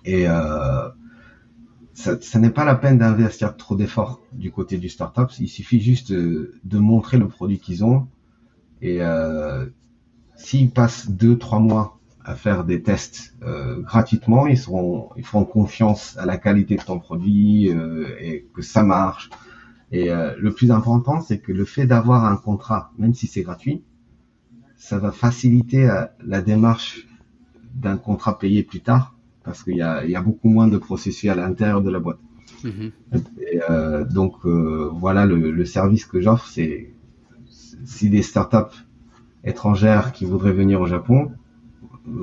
Et euh, ça, n'est pas la peine d'investir trop d'efforts du côté du startup. Il suffit juste de, de montrer le produit qu'ils ont. Et euh, s'ils passent deux, trois mois à faire des tests euh, gratuitement, ils seront, ils feront confiance à la qualité de ton produit euh, et que ça marche. Et euh, le plus important, c'est que le fait d'avoir un contrat, même si c'est gratuit, ça va faciliter la démarche d'un contrat payé plus tard parce qu'il y a, il y a beaucoup moins de processus à l'intérieur de la boîte. Mhm. Et, euh, donc voilà le, le, service que j'offre, c'est si des startups étrangères qui voudraient venir au Japon,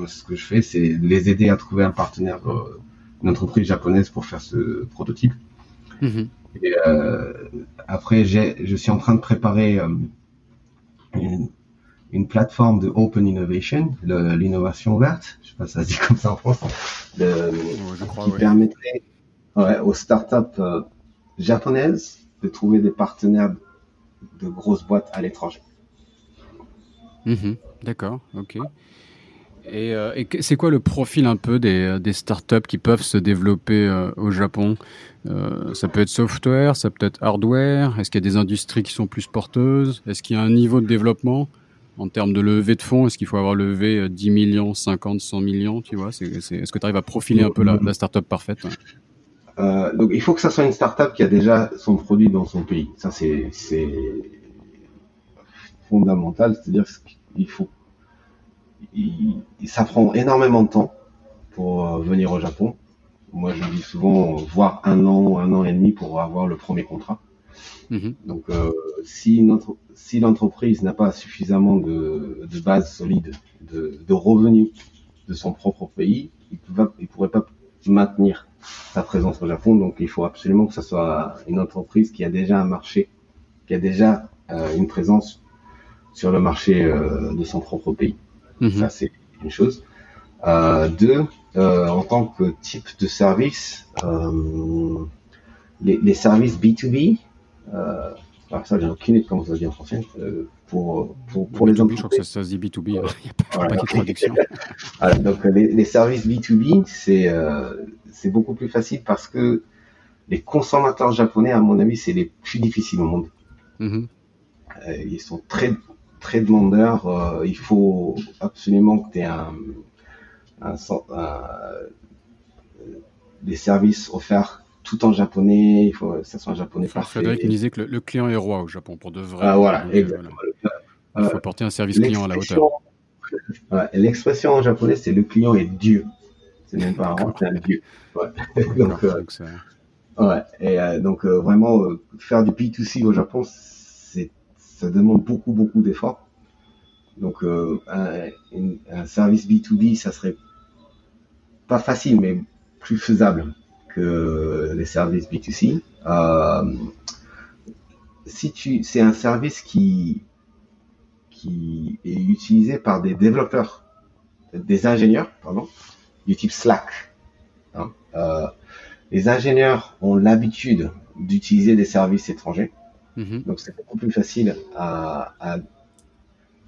ce que je fais, c'est les aider à trouver un partenaire, euh, une entreprise japonaise pour faire ce prototype. Mhm. Et euh, après, je suis en train de préparer euh, une, une, plateforme de Open Innovation, l'innovation ouverte, je sais pas si ça se dit comme ça en France, qui permettrait ouais, aux startups euh, japonaises de trouver des partenaires de grosses boîtes à l'étranger. Mhm. D'accord, ok. Et, euh, c'est quoi le profil un peu des, startups qui peuvent se développer euh, au Japon? Euh, Ça peut être software, ça peut être hardware. Est-ce qu'il y a des industries qui sont plus porteuses? Est-ce qu'il y a un niveau de développement? En termes de levée de fonds Est-ce qu'il faut avoir levé 10 millions, 50, 100 millions? Tu vois, est-ce que tu arrives à profiler un peu la, la startup parfaite? Donc il faut que ça soit une startup qui a déjà son produit dans son pays. Ça c'est fondamental, c'est-à-dire qu'il faut il, ça prend énormément de temps pour euh, venir au Japon. Moi, je dis souvent, voire un an, un an et demi pour avoir le premier contrat. Mhm. Donc, euh, si, notre, si l'entreprise n'a pas suffisamment de, de base solide, de, de, revenus de son propre pays, il ne pourrait pas maintenir sa présence au Japon. Donc, il faut absolument que ce soit une entreprise qui a déjà un marché, qui a déjà euh, une présence sur le marché euh, de son propre pays. Mhm. Ça, c'est une chose. Euh, deux, euh, en tant que type de service, euh, les, les, services B2B, euh, alors ça, j'ai aucune idée comment ça se dit en français. Pour, pour, les entreprises. Je crois que ça, se dit B2B. Il n'y a pas, voilà. de traduction. voilà, donc, les, les, services B2B, c'est c'est beaucoup plus facile parce que les consommateurs japonais, à mon avis, c'est les plus difficiles au monde. Mm ils sont très très demandeur. Euh, il faut absolument que tu aies un, un, des services offerts tout en japonais. Il faut que ça soit en japonais parfait. Frédéric disait que le, client est roi au Japon pour de vrai. Ah, voilà, exactement. Il faut apporter un service client à la hauteur. L'expression en japonais, c'est le client est Dieu. C'est même pas un roi, c'est un Dieu. Ouais. donc, euh, ouais. Et euh, donc euh, vraiment faire du P2C au Japon, ça demande beaucoup, beaucoup d'efforts. Donc, euh, un, service B2B, ça serait pas facile, mais plus faisable que les services B2C. Euh, si tu, c'est un service qui, qui est utilisé par des développeurs, des ingénieurs, pardon, du type Slack. Hein. Euh, les ingénieurs ont l'habitude d'utiliser des services étrangers. Mhm. Donc c'est beaucoup plus facile à,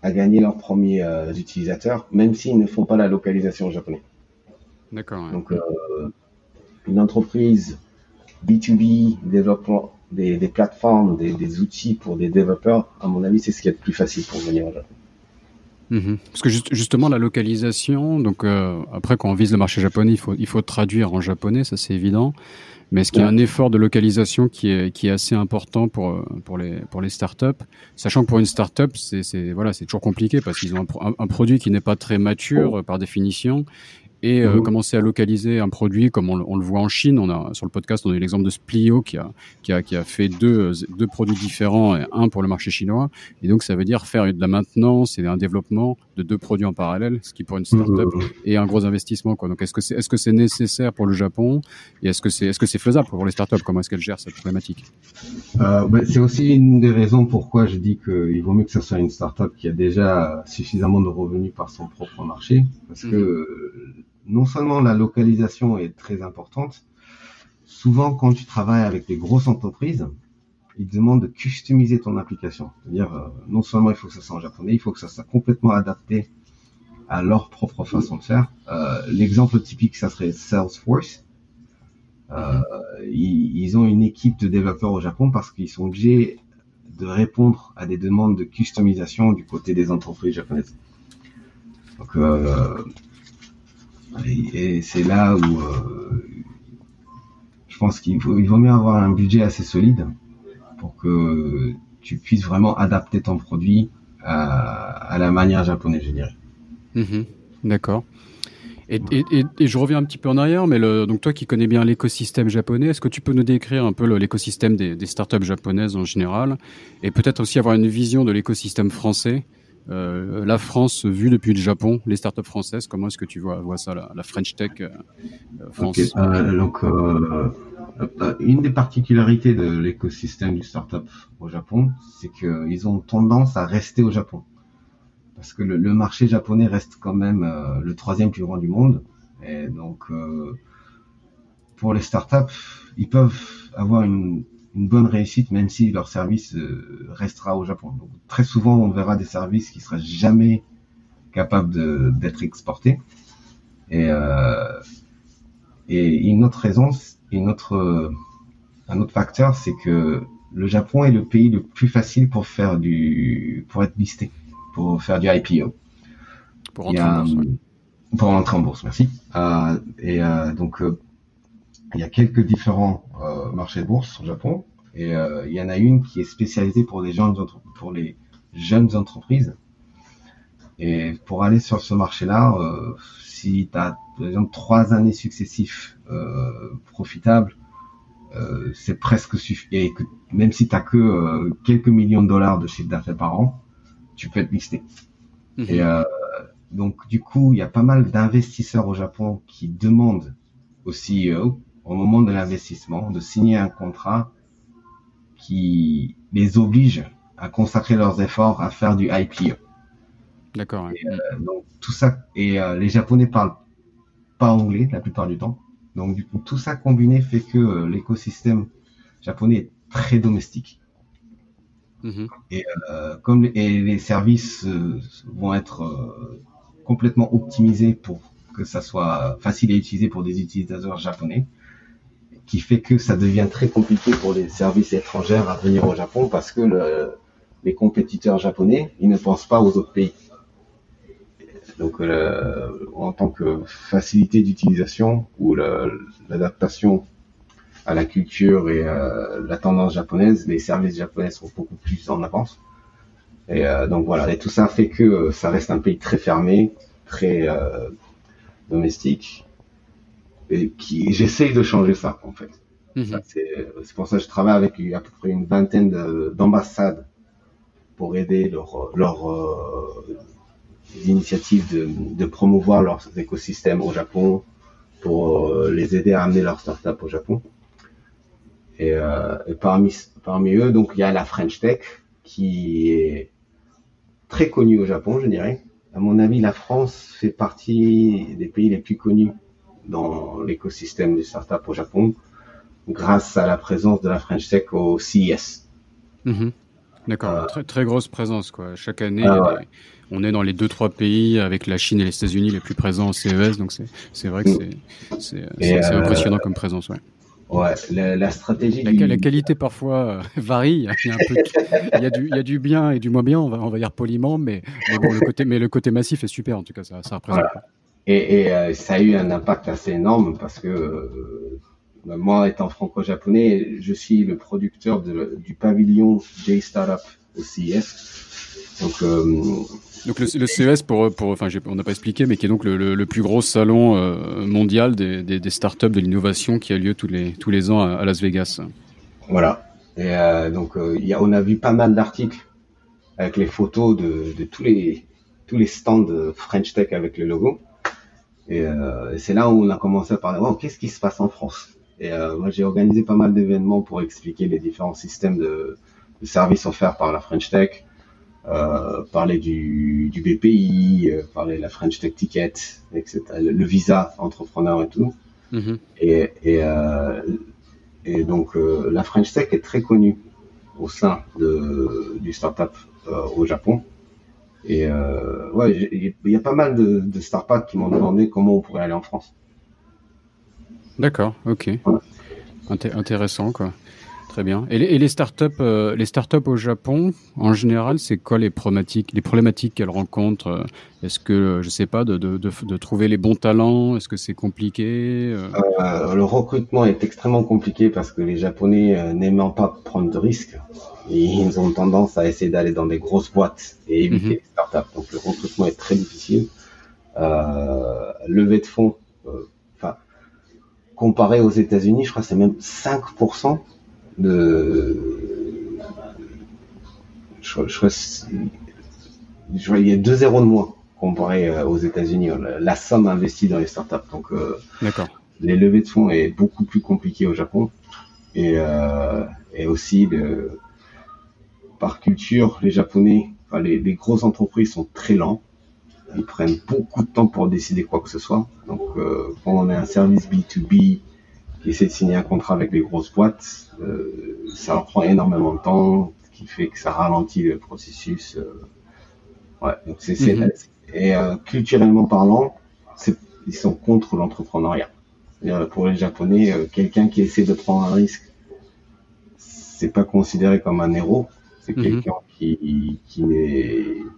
à, gagner leurs premiers euh, utilisateurs, même s'ils ne font pas la localisation en japonais. D'accord. Donc euh, une entreprise B2B, développement des, des plateformes, des, des, outils pour des développeurs, à mon avis, c'est ce qui est le plus facile pour venir au Japon. Mhm. Parce que justement la localisation, donc euh, après quand on vise le marché japonais, il faut il faut traduire en japonais, ça c'est évident. Mais est-ce qu'il y a un effort de localisation qui est, qui est assez important pour, pour, les, pour les startups? Sachant que pour une startup, c'est voilà, c'est toujours compliqué parce qu'ils ont un, un, produit qui n'est pas très mature par définition et euh, mhm. commencer à localiser un produit comme on, on, le voit en Chine. On a sur le podcast, on a eu l'exemple de Splio qui a, qui a, qui a fait deux, deux produits différents, et un pour le marché chinois. Et donc ça veut dire faire de la maintenance et un développement de deux produits en parallèle, ce qui pour une startup mmh. est un gros investissement. Quoi. Donc est-ce que c'est est-ce que c'est nécessaire pour le Japon et est-ce que c'est est-ce que c'est faisable pour les startups Comment est-ce qu'elles gèrent cette problématique? Euh, bah, C'est aussi une des raisons pourquoi je dis qu'il vaut mieux que ce soit une startup qui a déjà suffisamment de revenus par son propre marché, parce mmh. que non seulement la localisation est très importante, souvent, quand tu travailles avec des grosses entreprises, ils demandent de customiser ton application. C'est-à-dire, euh, non seulement il faut que ça soit en japonais, il faut que ça soit complètement adapté à leur propre façon de faire. Euh, L'exemple typique, ça serait Salesforce. Euh, ils, ont une équipe de développeurs au Japon parce qu'ils sont obligés de répondre à des demandes de customisation du côté des entreprises japonaises. Donc, et, c'est là où euh, je pense qu'il vaut mieux avoir un budget assez solide pour que tu puisses vraiment adapter ton produit à, la manière japonaise, je dirais. Mhm. D'accord. Et, je reviens un petit peu en arrière, mais donc toi qui connais bien l'écosystème japonais, est-ce que tu peux nous décrire un peu l'écosystème des, startups japonaises en général, et peut-être aussi avoir une vision de l'écosystème français, euh, la France vue depuis le Japon, les startups françaises, comment est-ce que tu vois, ça, la, French Tech euh, France euh, Donc, euh, une des particularités de l'écosystème du startup au Japon, c'est qu'ils ont tendance à rester au Japon parce que le, le, marché japonais reste quand même le troisième plus grand du monde. Et donc, pour les startups, ils peuvent avoir une, une, bonne réussite même si leur service euh, restera au Japon. Donc, très souvent, on verra des services qui seraient jamais capables d'être exportés. Et, euh, et une autre raison, une autre, un autre facteur, c'est que le Japon est le pays le plus facile pour faire du, pour être listé pour faire du IPO. Pour entrer en bourse. Pour entrer en bourse, merci. Euh, et euh, donc, il y a quelques différents euh, marchés de bourse au Japon. Et euh, il y en a une qui est spécialisée pour les jeunes, pour les jeunes entreprises. Et pour aller sur ce marché-là, euh, si tu as, par exemple, trois années successives profitables, c'est presque suffisant. Et que, même si tu as que quelques millions de dollars de chiffre d'affaires par an, tu peux être listé. Mmh. Et euh, donc du coup, il y a pas mal d'investisseurs au Japon qui demandent au CEO au moment de l'investissement de signer un contrat qui les oblige à consacrer leurs efforts à faire du IPO. D'accord. Ouais. Euh, donc tout ça et euh, les Japonais parlent pas anglais la plupart du temps. Donc du coup tout ça combiné fait que euh, l'écosystème japonais est très domestique. Mmh. Et comme les, et les services vont être complètement optimisés pour que ça soit facile à utiliser pour des utilisateurs japonais, qui fait que ça devient très compliqué pour les services étrangers à venir au Japon parce que le, les compétiteurs japonais, ils ne pensent pas aux autres pays. Donc, le, en tant que facilité d'utilisation ou l'adaptation à la culture et euh, la tendance japonaise, les services japonais sont beaucoup plus en avance. Et euh, donc voilà, et tout ça fait que euh, ça reste un pays très fermé, très euh, domestique, et qui j'essaye de changer ça en fait. Mm -hmm. C'est pour ça que je travaille avec à peu près une vingtaine d'ambassades pour aider leur, leur euh, initiatives de, de, promouvoir leurs écosystèmes au Japon, pour euh, les aider à amener leurs startups au Japon. Et, euh, et, parmi, parmi eux, donc il y a la French Tech qui est très connue au Japon, je dirais. À mon avis, la France fait partie des pays les plus connus dans l'écosystème des startups au Japon, grâce à la présence de la French Tech au CES. Mm -hmm. D'accord, euh, très, très grosse présence quoi. Chaque année, ah, ouais. on est dans les deux trois pays avec la Chine et les États-Unis les plus présents au CES, donc c'est vrai que c'est euh, impressionnant comme présence, ouais. Ouais, la, la stratégie. La, du... la, qualité parfois euh, varie. Il y, a un peu, il, y a du, il y a du bien et du moins bien, on va, on va dire poliment, mais, mais, bon, le côté, mais le côté massif est super en tout cas, ça, ça représente. Voilà. Et, et euh, ça a eu un impact assez énorme parce que euh, moi, étant franco-japonais, je suis le producteur de, du pavillon J-Startup au CES. Donc, euh, donc le, le, CES, pour, pour, enfin, on n'a pas expliqué, mais qui est donc le, le, le plus gros salon mondial des, des, des, startups de l'innovation qui a lieu tous les, tous les ans à, à Las Vegas. Voilà. Et euh, donc, euh, y a, on a vu pas mal d'articles avec les photos de, de, tous les tous les stands French Tech avec le logo. Et, et c'est là où on a commencé à parler. Qu'est-ce qui se passe en France? Et moi, j'ai organisé pas mal d'événements pour expliquer les différents systèmes de, de services offerts par la French Tech euh, parler du, du BPI, euh, parler de la French Tech Ticket, etc. Le, le, visa entrepreneur et tout. Mm -hmm. Et, et euh, et donc la French Tech est très connue au sein de, du startup au Japon. Et ouais, il y a pas mal de, de startups qui m'ont demandé comment on pourrait aller en France. D'accord, ok. intéressant, quoi. Très bien. Et les, startups, euh, les startups au Japon, en général, c'est quoi les problématiques, les problématiques qu'elles rencontrent? Euh, Est-ce que, je sais pas, de, de, de, trouver les bons talents? Est-ce que c'est compliqué euh? Le recrutement est extrêmement compliqué parce que les Japonais n'aimant pas prendre de risques, ils ont tendance à essayer d'aller dans des grosses boîtes et éviter mhm. les startups. Donc le recrutement est très difficile. lever de fonds, enfin comparé aux États-Unis, je crois que c'est même 5% de. Je, je, je, il y a deux zéros de moins comparé euh, aux États-Unis. La, somme investie dans les startups. Donc, euh, les levées de fonds est beaucoup plus compliqué au Japon. Et, euh, et aussi, le, par culture, les Japonais, enfin, les, les grosses entreprises sont très lents. Ils prennent beaucoup de temps pour décider quoi que ce soit. Donc, euh, quand on est un service B2B qui essaie de signer un contrat avec les grosses boîtes, euh, ça leur prend énormément de temps, ce qui fait que ça ralentit le processus. Euh, ouais, donc c'est, mhm. et culturellement parlant, ils sont contre l'entrepreneuriat. Pour les Japonais, quelqu'un qui essaie de prendre un risque, c'est pas considéré comme un héros, c'est mhm. quelqu'un qui, qui,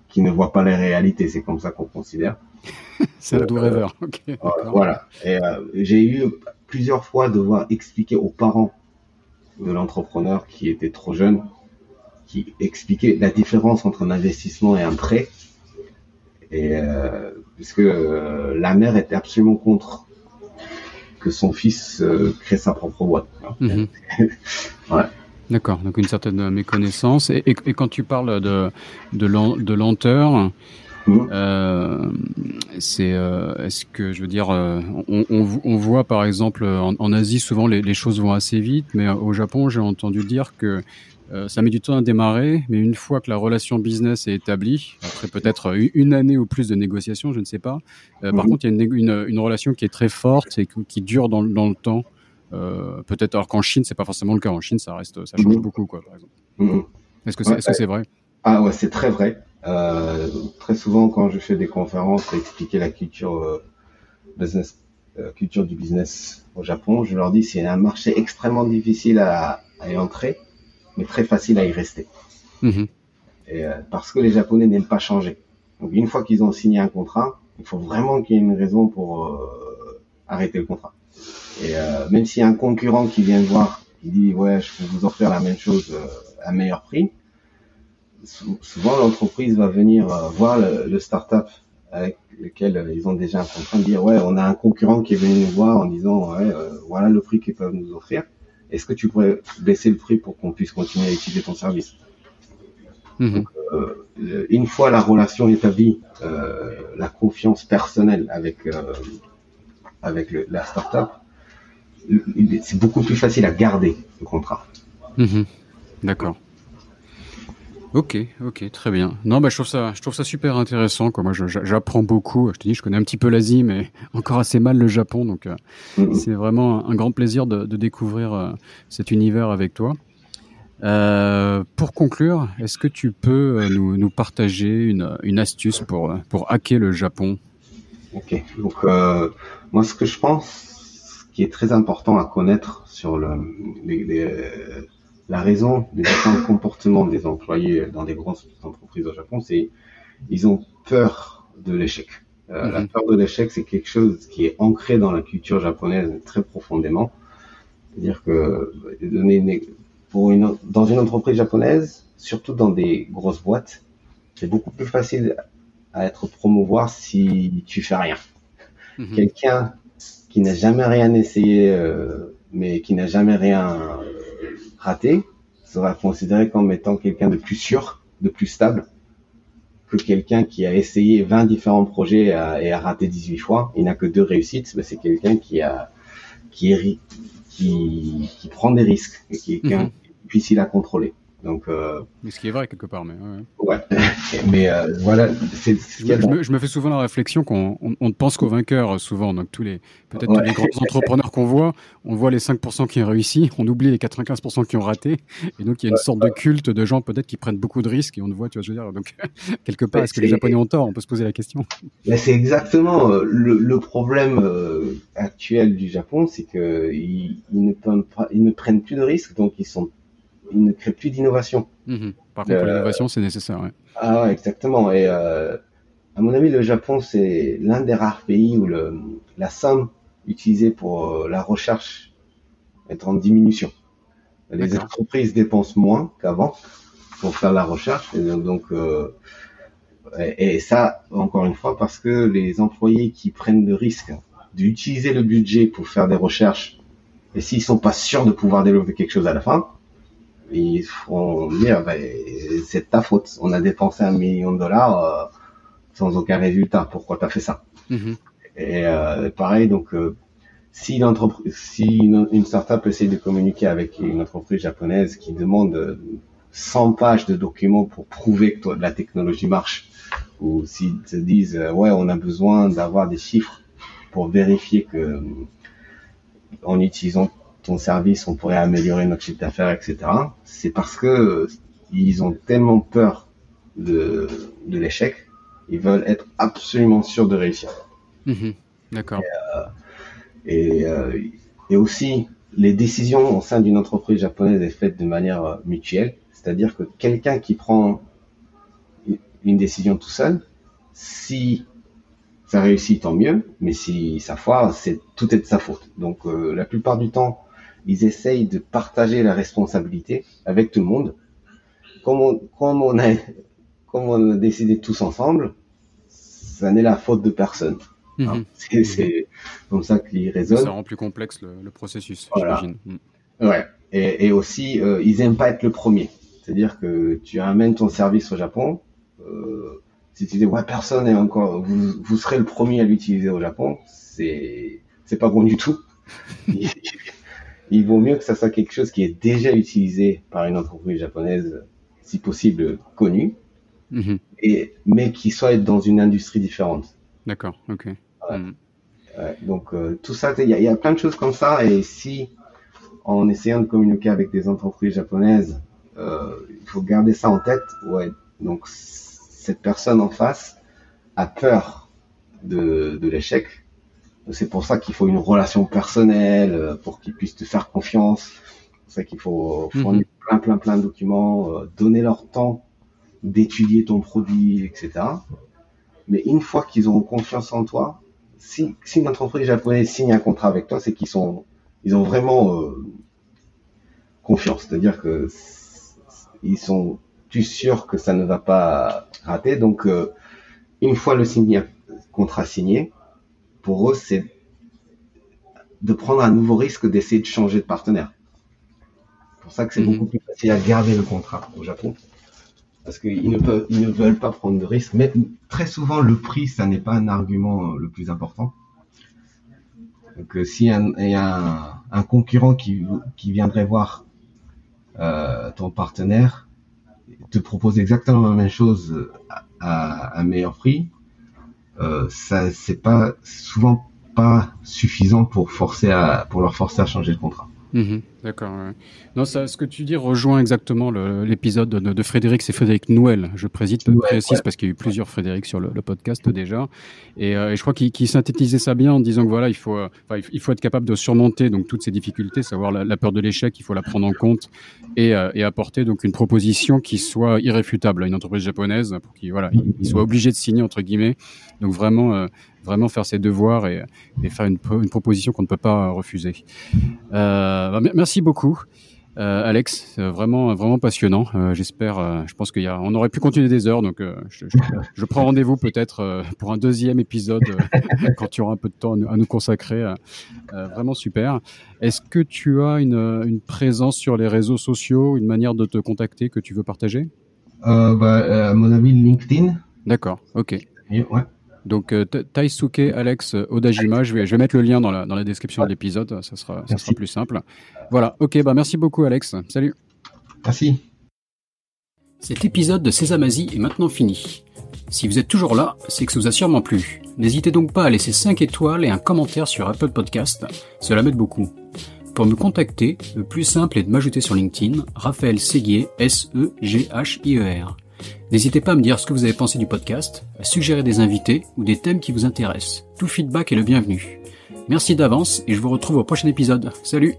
qui ne voit pas les réalités, c'est comme ça qu'on considère. c'est un doux rêveur. voilà. Et j'ai eu plusieurs fois devoir expliquer aux parents de l'entrepreneur qui était trop jeune, qui expliquait la différence entre un investissement et un prêt. Et euh, puisque euh, la mère était absolument contre que son fils euh, crée sa propre boîte. Ouais. D'accord, donc une certaine méconnaissance. Et, quand tu parles de, de, de lenteur, Mmh. Euh, c'est, euh, est-ce que je veux dire, euh, on, on, on, voit par exemple en, en Asie souvent les, les, choses vont assez vite, mais au Japon j'ai entendu dire que euh, ça met du temps à démarrer, mais une fois que la relation business est établie, après peut-être une année ou plus de négociations, je ne sais pas. Par mmh. contre, il y a une, une, une, relation qui est très forte et qui, dure dans, dans le temps. Peut-être alors qu'en Chine, c'est pas forcément le cas. En Chine, ça reste, ça change mmh. beaucoup, quoi, par exemple. Est-ce que c'est, vrai? Ah ouais, c'est très vrai. Euh, très souvent, quand je fais des conférences pour expliquer la culture euh, business, euh, culture du business au Japon, je leur dis c'est un marché extrêmement difficile à, à, y entrer, mais très facile à y rester. Mhm. Et, parce que les Japonais n'aiment pas changer. Donc une fois qu'ils ont signé un contrat, il faut vraiment qu'il y ait une raison pour arrêter le contrat. Et même s'il y a un concurrent qui vient voir, qui dit ouais je peux vous offrir la même chose à meilleur prix, souvent l'entreprise va venir euh, voir le, le startup avec lequel euh, ils ont déjà un contrat, de dire ouais, on a un concurrent qui est venu nous voir en disant ouais, euh, voilà le prix qu'ils peuvent nous offrir. Est-ce que tu pourrais baisser le prix pour qu'on puisse continuer à utiliser ton service? Mhm. Une fois la relation établie, la confiance personnelle avec avec le, la startup, c'est beaucoup plus facile à garder le contrat. Mhm. D'accord. Ok, ok, très bien. Non, bah, je trouve ça, je trouve ça super intéressant. Quoi. Moi, j'apprends beaucoup. Je te dis, je connais un petit peu l'Asie, mais encore assez mal le Japon. Donc, euh, mm-hmm. c'est vraiment un grand plaisir de, de découvrir euh, cet univers avec toi. Euh, pour conclure, est-ce que tu peux nous, nous, partager une, une, astuce pour, pour hacker le Japon? Ok, donc moi, ce que je pense, ce qui est très important à connaître sur le, les, les la raison des différents comportements des employés dans des grandes entreprises au Japon, c'est ils ont peur de l'échec. Euh, La mhm. peur de l'échec, c'est quelque chose qui est ancré dans la culture japonaise très profondément. C'est-à-dire que pour une, dans une entreprise japonaise, surtout dans des grosses boîtes, c'est beaucoup plus facile à être promouvoir si tu fais rien. Mhm. Quelqu'un qui n'a jamais rien essayé, euh, mais qui n'a jamais rien raté sera considéré comme étant quelqu'un de plus sûr, de plus stable que quelqu'un qui a essayé 20 différents projets et a raté 18 fois. Il n'a que deux réussites, mais c'est quelqu'un qui a qui, qui, qui prend des risques et qui est mm -hmm. difficile à contrôler. Donc, euh, mais ce qui est vrai quelque part, mais ouais. mais euh, voilà, c'est. Je, me, je me fais souvent la réflexion qu'on on, on ne pense qu'aux vainqueurs souvent. Donc tous les peut-être tous les grands entrepreneurs qu'on voit, on voit les 5% qui ont réussi, on oublie les 95% qui ont raté, et donc il y a une sorte de culte de gens peut-être qui prennent beaucoup de risques et on ne voit, tu vois, je veux dire. Donc quelque part, est-ce que les Japonais ont tort? On peut se poser la question. C'est exactement euh, le, le problème actuel du Japon, c'est que ils, ils, ne prennent ils ne prennent plus de risques, donc ils sont il ne crée plus d'innovation. Mhm. Par contre, euh, l'innovation, c'est nécessaire. Ouais. Ah, exactement. Et euh, à mon avis, le Japon, c'est l'un des rares pays où le, la somme utilisée pour euh, la recherche est en diminution. Les entreprises dépensent moins qu'avant pour faire la recherche. Et donc, euh, et, et, ça, encore une fois, parce que les employés qui prennent le risque d'utiliser le budget pour faire des recherches, et s'ils sont pas sûrs de pouvoir développer quelque chose à la fin, ils feront dire ben, c'est ta faute. On a dépensé un million de dollars euh, sans aucun résultat. Pourquoi tu as fait ça mm-hmm. Et euh, pareil, donc euh, si l'entreprise, si une, une, startup essaie de communiquer avec une entreprise japonaise qui demande 100 pages de documents pour prouver que toi, la technologie marche, ou s'ils te disent ouais on a besoin d'avoir des chiffres pour vérifier que en utilisant ton service, on pourrait améliorer notre chiffre d'affaires, etc. C'est parce que ils ont tellement peur de, de l'échec, ils veulent être absolument sûrs de réussir. Mhm. D'accord. Et, euh, et, euh, et, aussi, les décisions au sein d'une entreprise japonaise est faites de manière euh, mutuelle, c'est-à-dire que quelqu'un qui prend une décision tout seul, si ça réussit, tant mieux, mais si ça foire, c'est tout est de sa faute. Donc euh, la plupart du temps, ils essayent de partager la responsabilité avec tout le monde. Comme on, comme on a, comme on a décidé tous ensemble, ça n'est la faute de personne. Mhm. Hein, c'est comme ça qu'ils raisonnent. Ça rend plus complexe le, le processus, j'imagine. Mhm. Ouais. Et, et aussi, euh, ils aiment pas être le premier. C'est-à-dire que tu amènes ton service au Japon. Euh, si tu dis ouais personne n'est encore, vous, vous serez le premier à l'utiliser au Japon, c'est c'est pas bon du tout. il vaut mieux que ça soit quelque chose qui est déjà utilisé par une entreprise japonaise, si possible connue, mhm. et, mais qui soit dans une industrie différente. D'accord, ok. Mhm. donc euh, tout ça, il y, a plein de choses comme ça, et si en essayant de communiquer avec des entreprises japonaises, euh, il faut garder ça en tête, ouais, donc cette personne en face a peur de, de l'échec, c'est pour ça qu'il faut une relation personnelle, euh, pour qu'ils puissent te faire confiance. C'est pour ça qu'il faut fournir mhm. plein, plein, plein de documents, euh, donner leur temps d'étudier ton produit, etc. Mais une fois qu'ils auront confiance en toi, si, si une entreprise japonaise signe un contrat avec toi, c'est qu'ils sont, ils ont vraiment euh, confiance. C'est-à-dire que ils sont plus sûrs que ça ne va pas rater. Donc, une fois le signé, contrat signé, pour eux, c'est de prendre un nouveau risque d'essayer de changer de partenaire. C'est pour ça que c'est mhm. beaucoup plus facile à garder le contrat au Japon. Parce qu'ils ne, peuvent, ils ne veulent pas prendre de risques. Mais très souvent, le prix, ça n'est pas un argument euh, le plus important. Donc, euh, s'il y a un, concurrent qui, qui viendrait voir euh, ton partenaire, te propose exactement la même chose à un meilleur prix, euh, ça c'est pas souvent pas suffisant pour forcer à pour leur forcer à changer de contrat. Mhm. D'accord. Non, ça, ce que tu dis rejoint exactement l'épisode de, de, Frédéric. C'est Frédéric Noël. Je préside, ouais, précise parce qu'il y a eu plusieurs Frédéric sur le, le podcast déjà. Et, euh, et je crois qu'il synthétisait ça bien en disant que voilà, il faut, euh, il faut être capable de surmonter donc toutes ces difficultés, savoir la, la peur de l'échec, il faut la prendre en compte et, euh, et, apporter donc une proposition qui soit irréfutable à une entreprise japonaise pour qu'il voilà, il, soit obligé de signer entre guillemets. Donc vraiment, vraiment faire ses devoirs et, et faire une, une proposition qu'on ne peut pas refuser. Euh, bah, merci beaucoup. Euh, Alex, vraiment vraiment passionnant. Euh, J'espère, euh, je pense qu'il y a, on aurait pu continuer des heures, donc euh, je, je, je, prends rendez-vous peut-être euh, pour un deuxième épisode quand tu auras un peu de temps à nous consacrer. vraiment super. Est-ce que tu as une, une, présence sur les réseaux sociaux, une manière de te contacter que tu veux partager? Bah, À mon avis, LinkedIn. D'accord. Ok. ouais. Donc euh, Taisuke Alex Odajima, je vais, je vais mettre le lien dans la, dans la description de l'épisode, ça sera, ça sera plus simple. Voilà, ok, bah merci beaucoup Alex, salut. Merci. Cet épisode de Sésamazie est maintenant fini. Si vous êtes toujours là, c'est que ça vous a sûrement plu. N'hésitez donc pas à laisser 5 étoiles et un commentaire sur Apple Podcast, cela m'aide beaucoup. Pour me contacter, le plus simple est de m'ajouter sur LinkedIn, Raphaël Séguier, S-E-G-H-I-E-R. N'hésitez pas à me dire ce que vous avez pensé du podcast, à suggérer des invités ou des thèmes qui vous intéressent. Tout feedback est le bienvenu. Merci d'avance et je vous retrouve au prochain épisode. Salut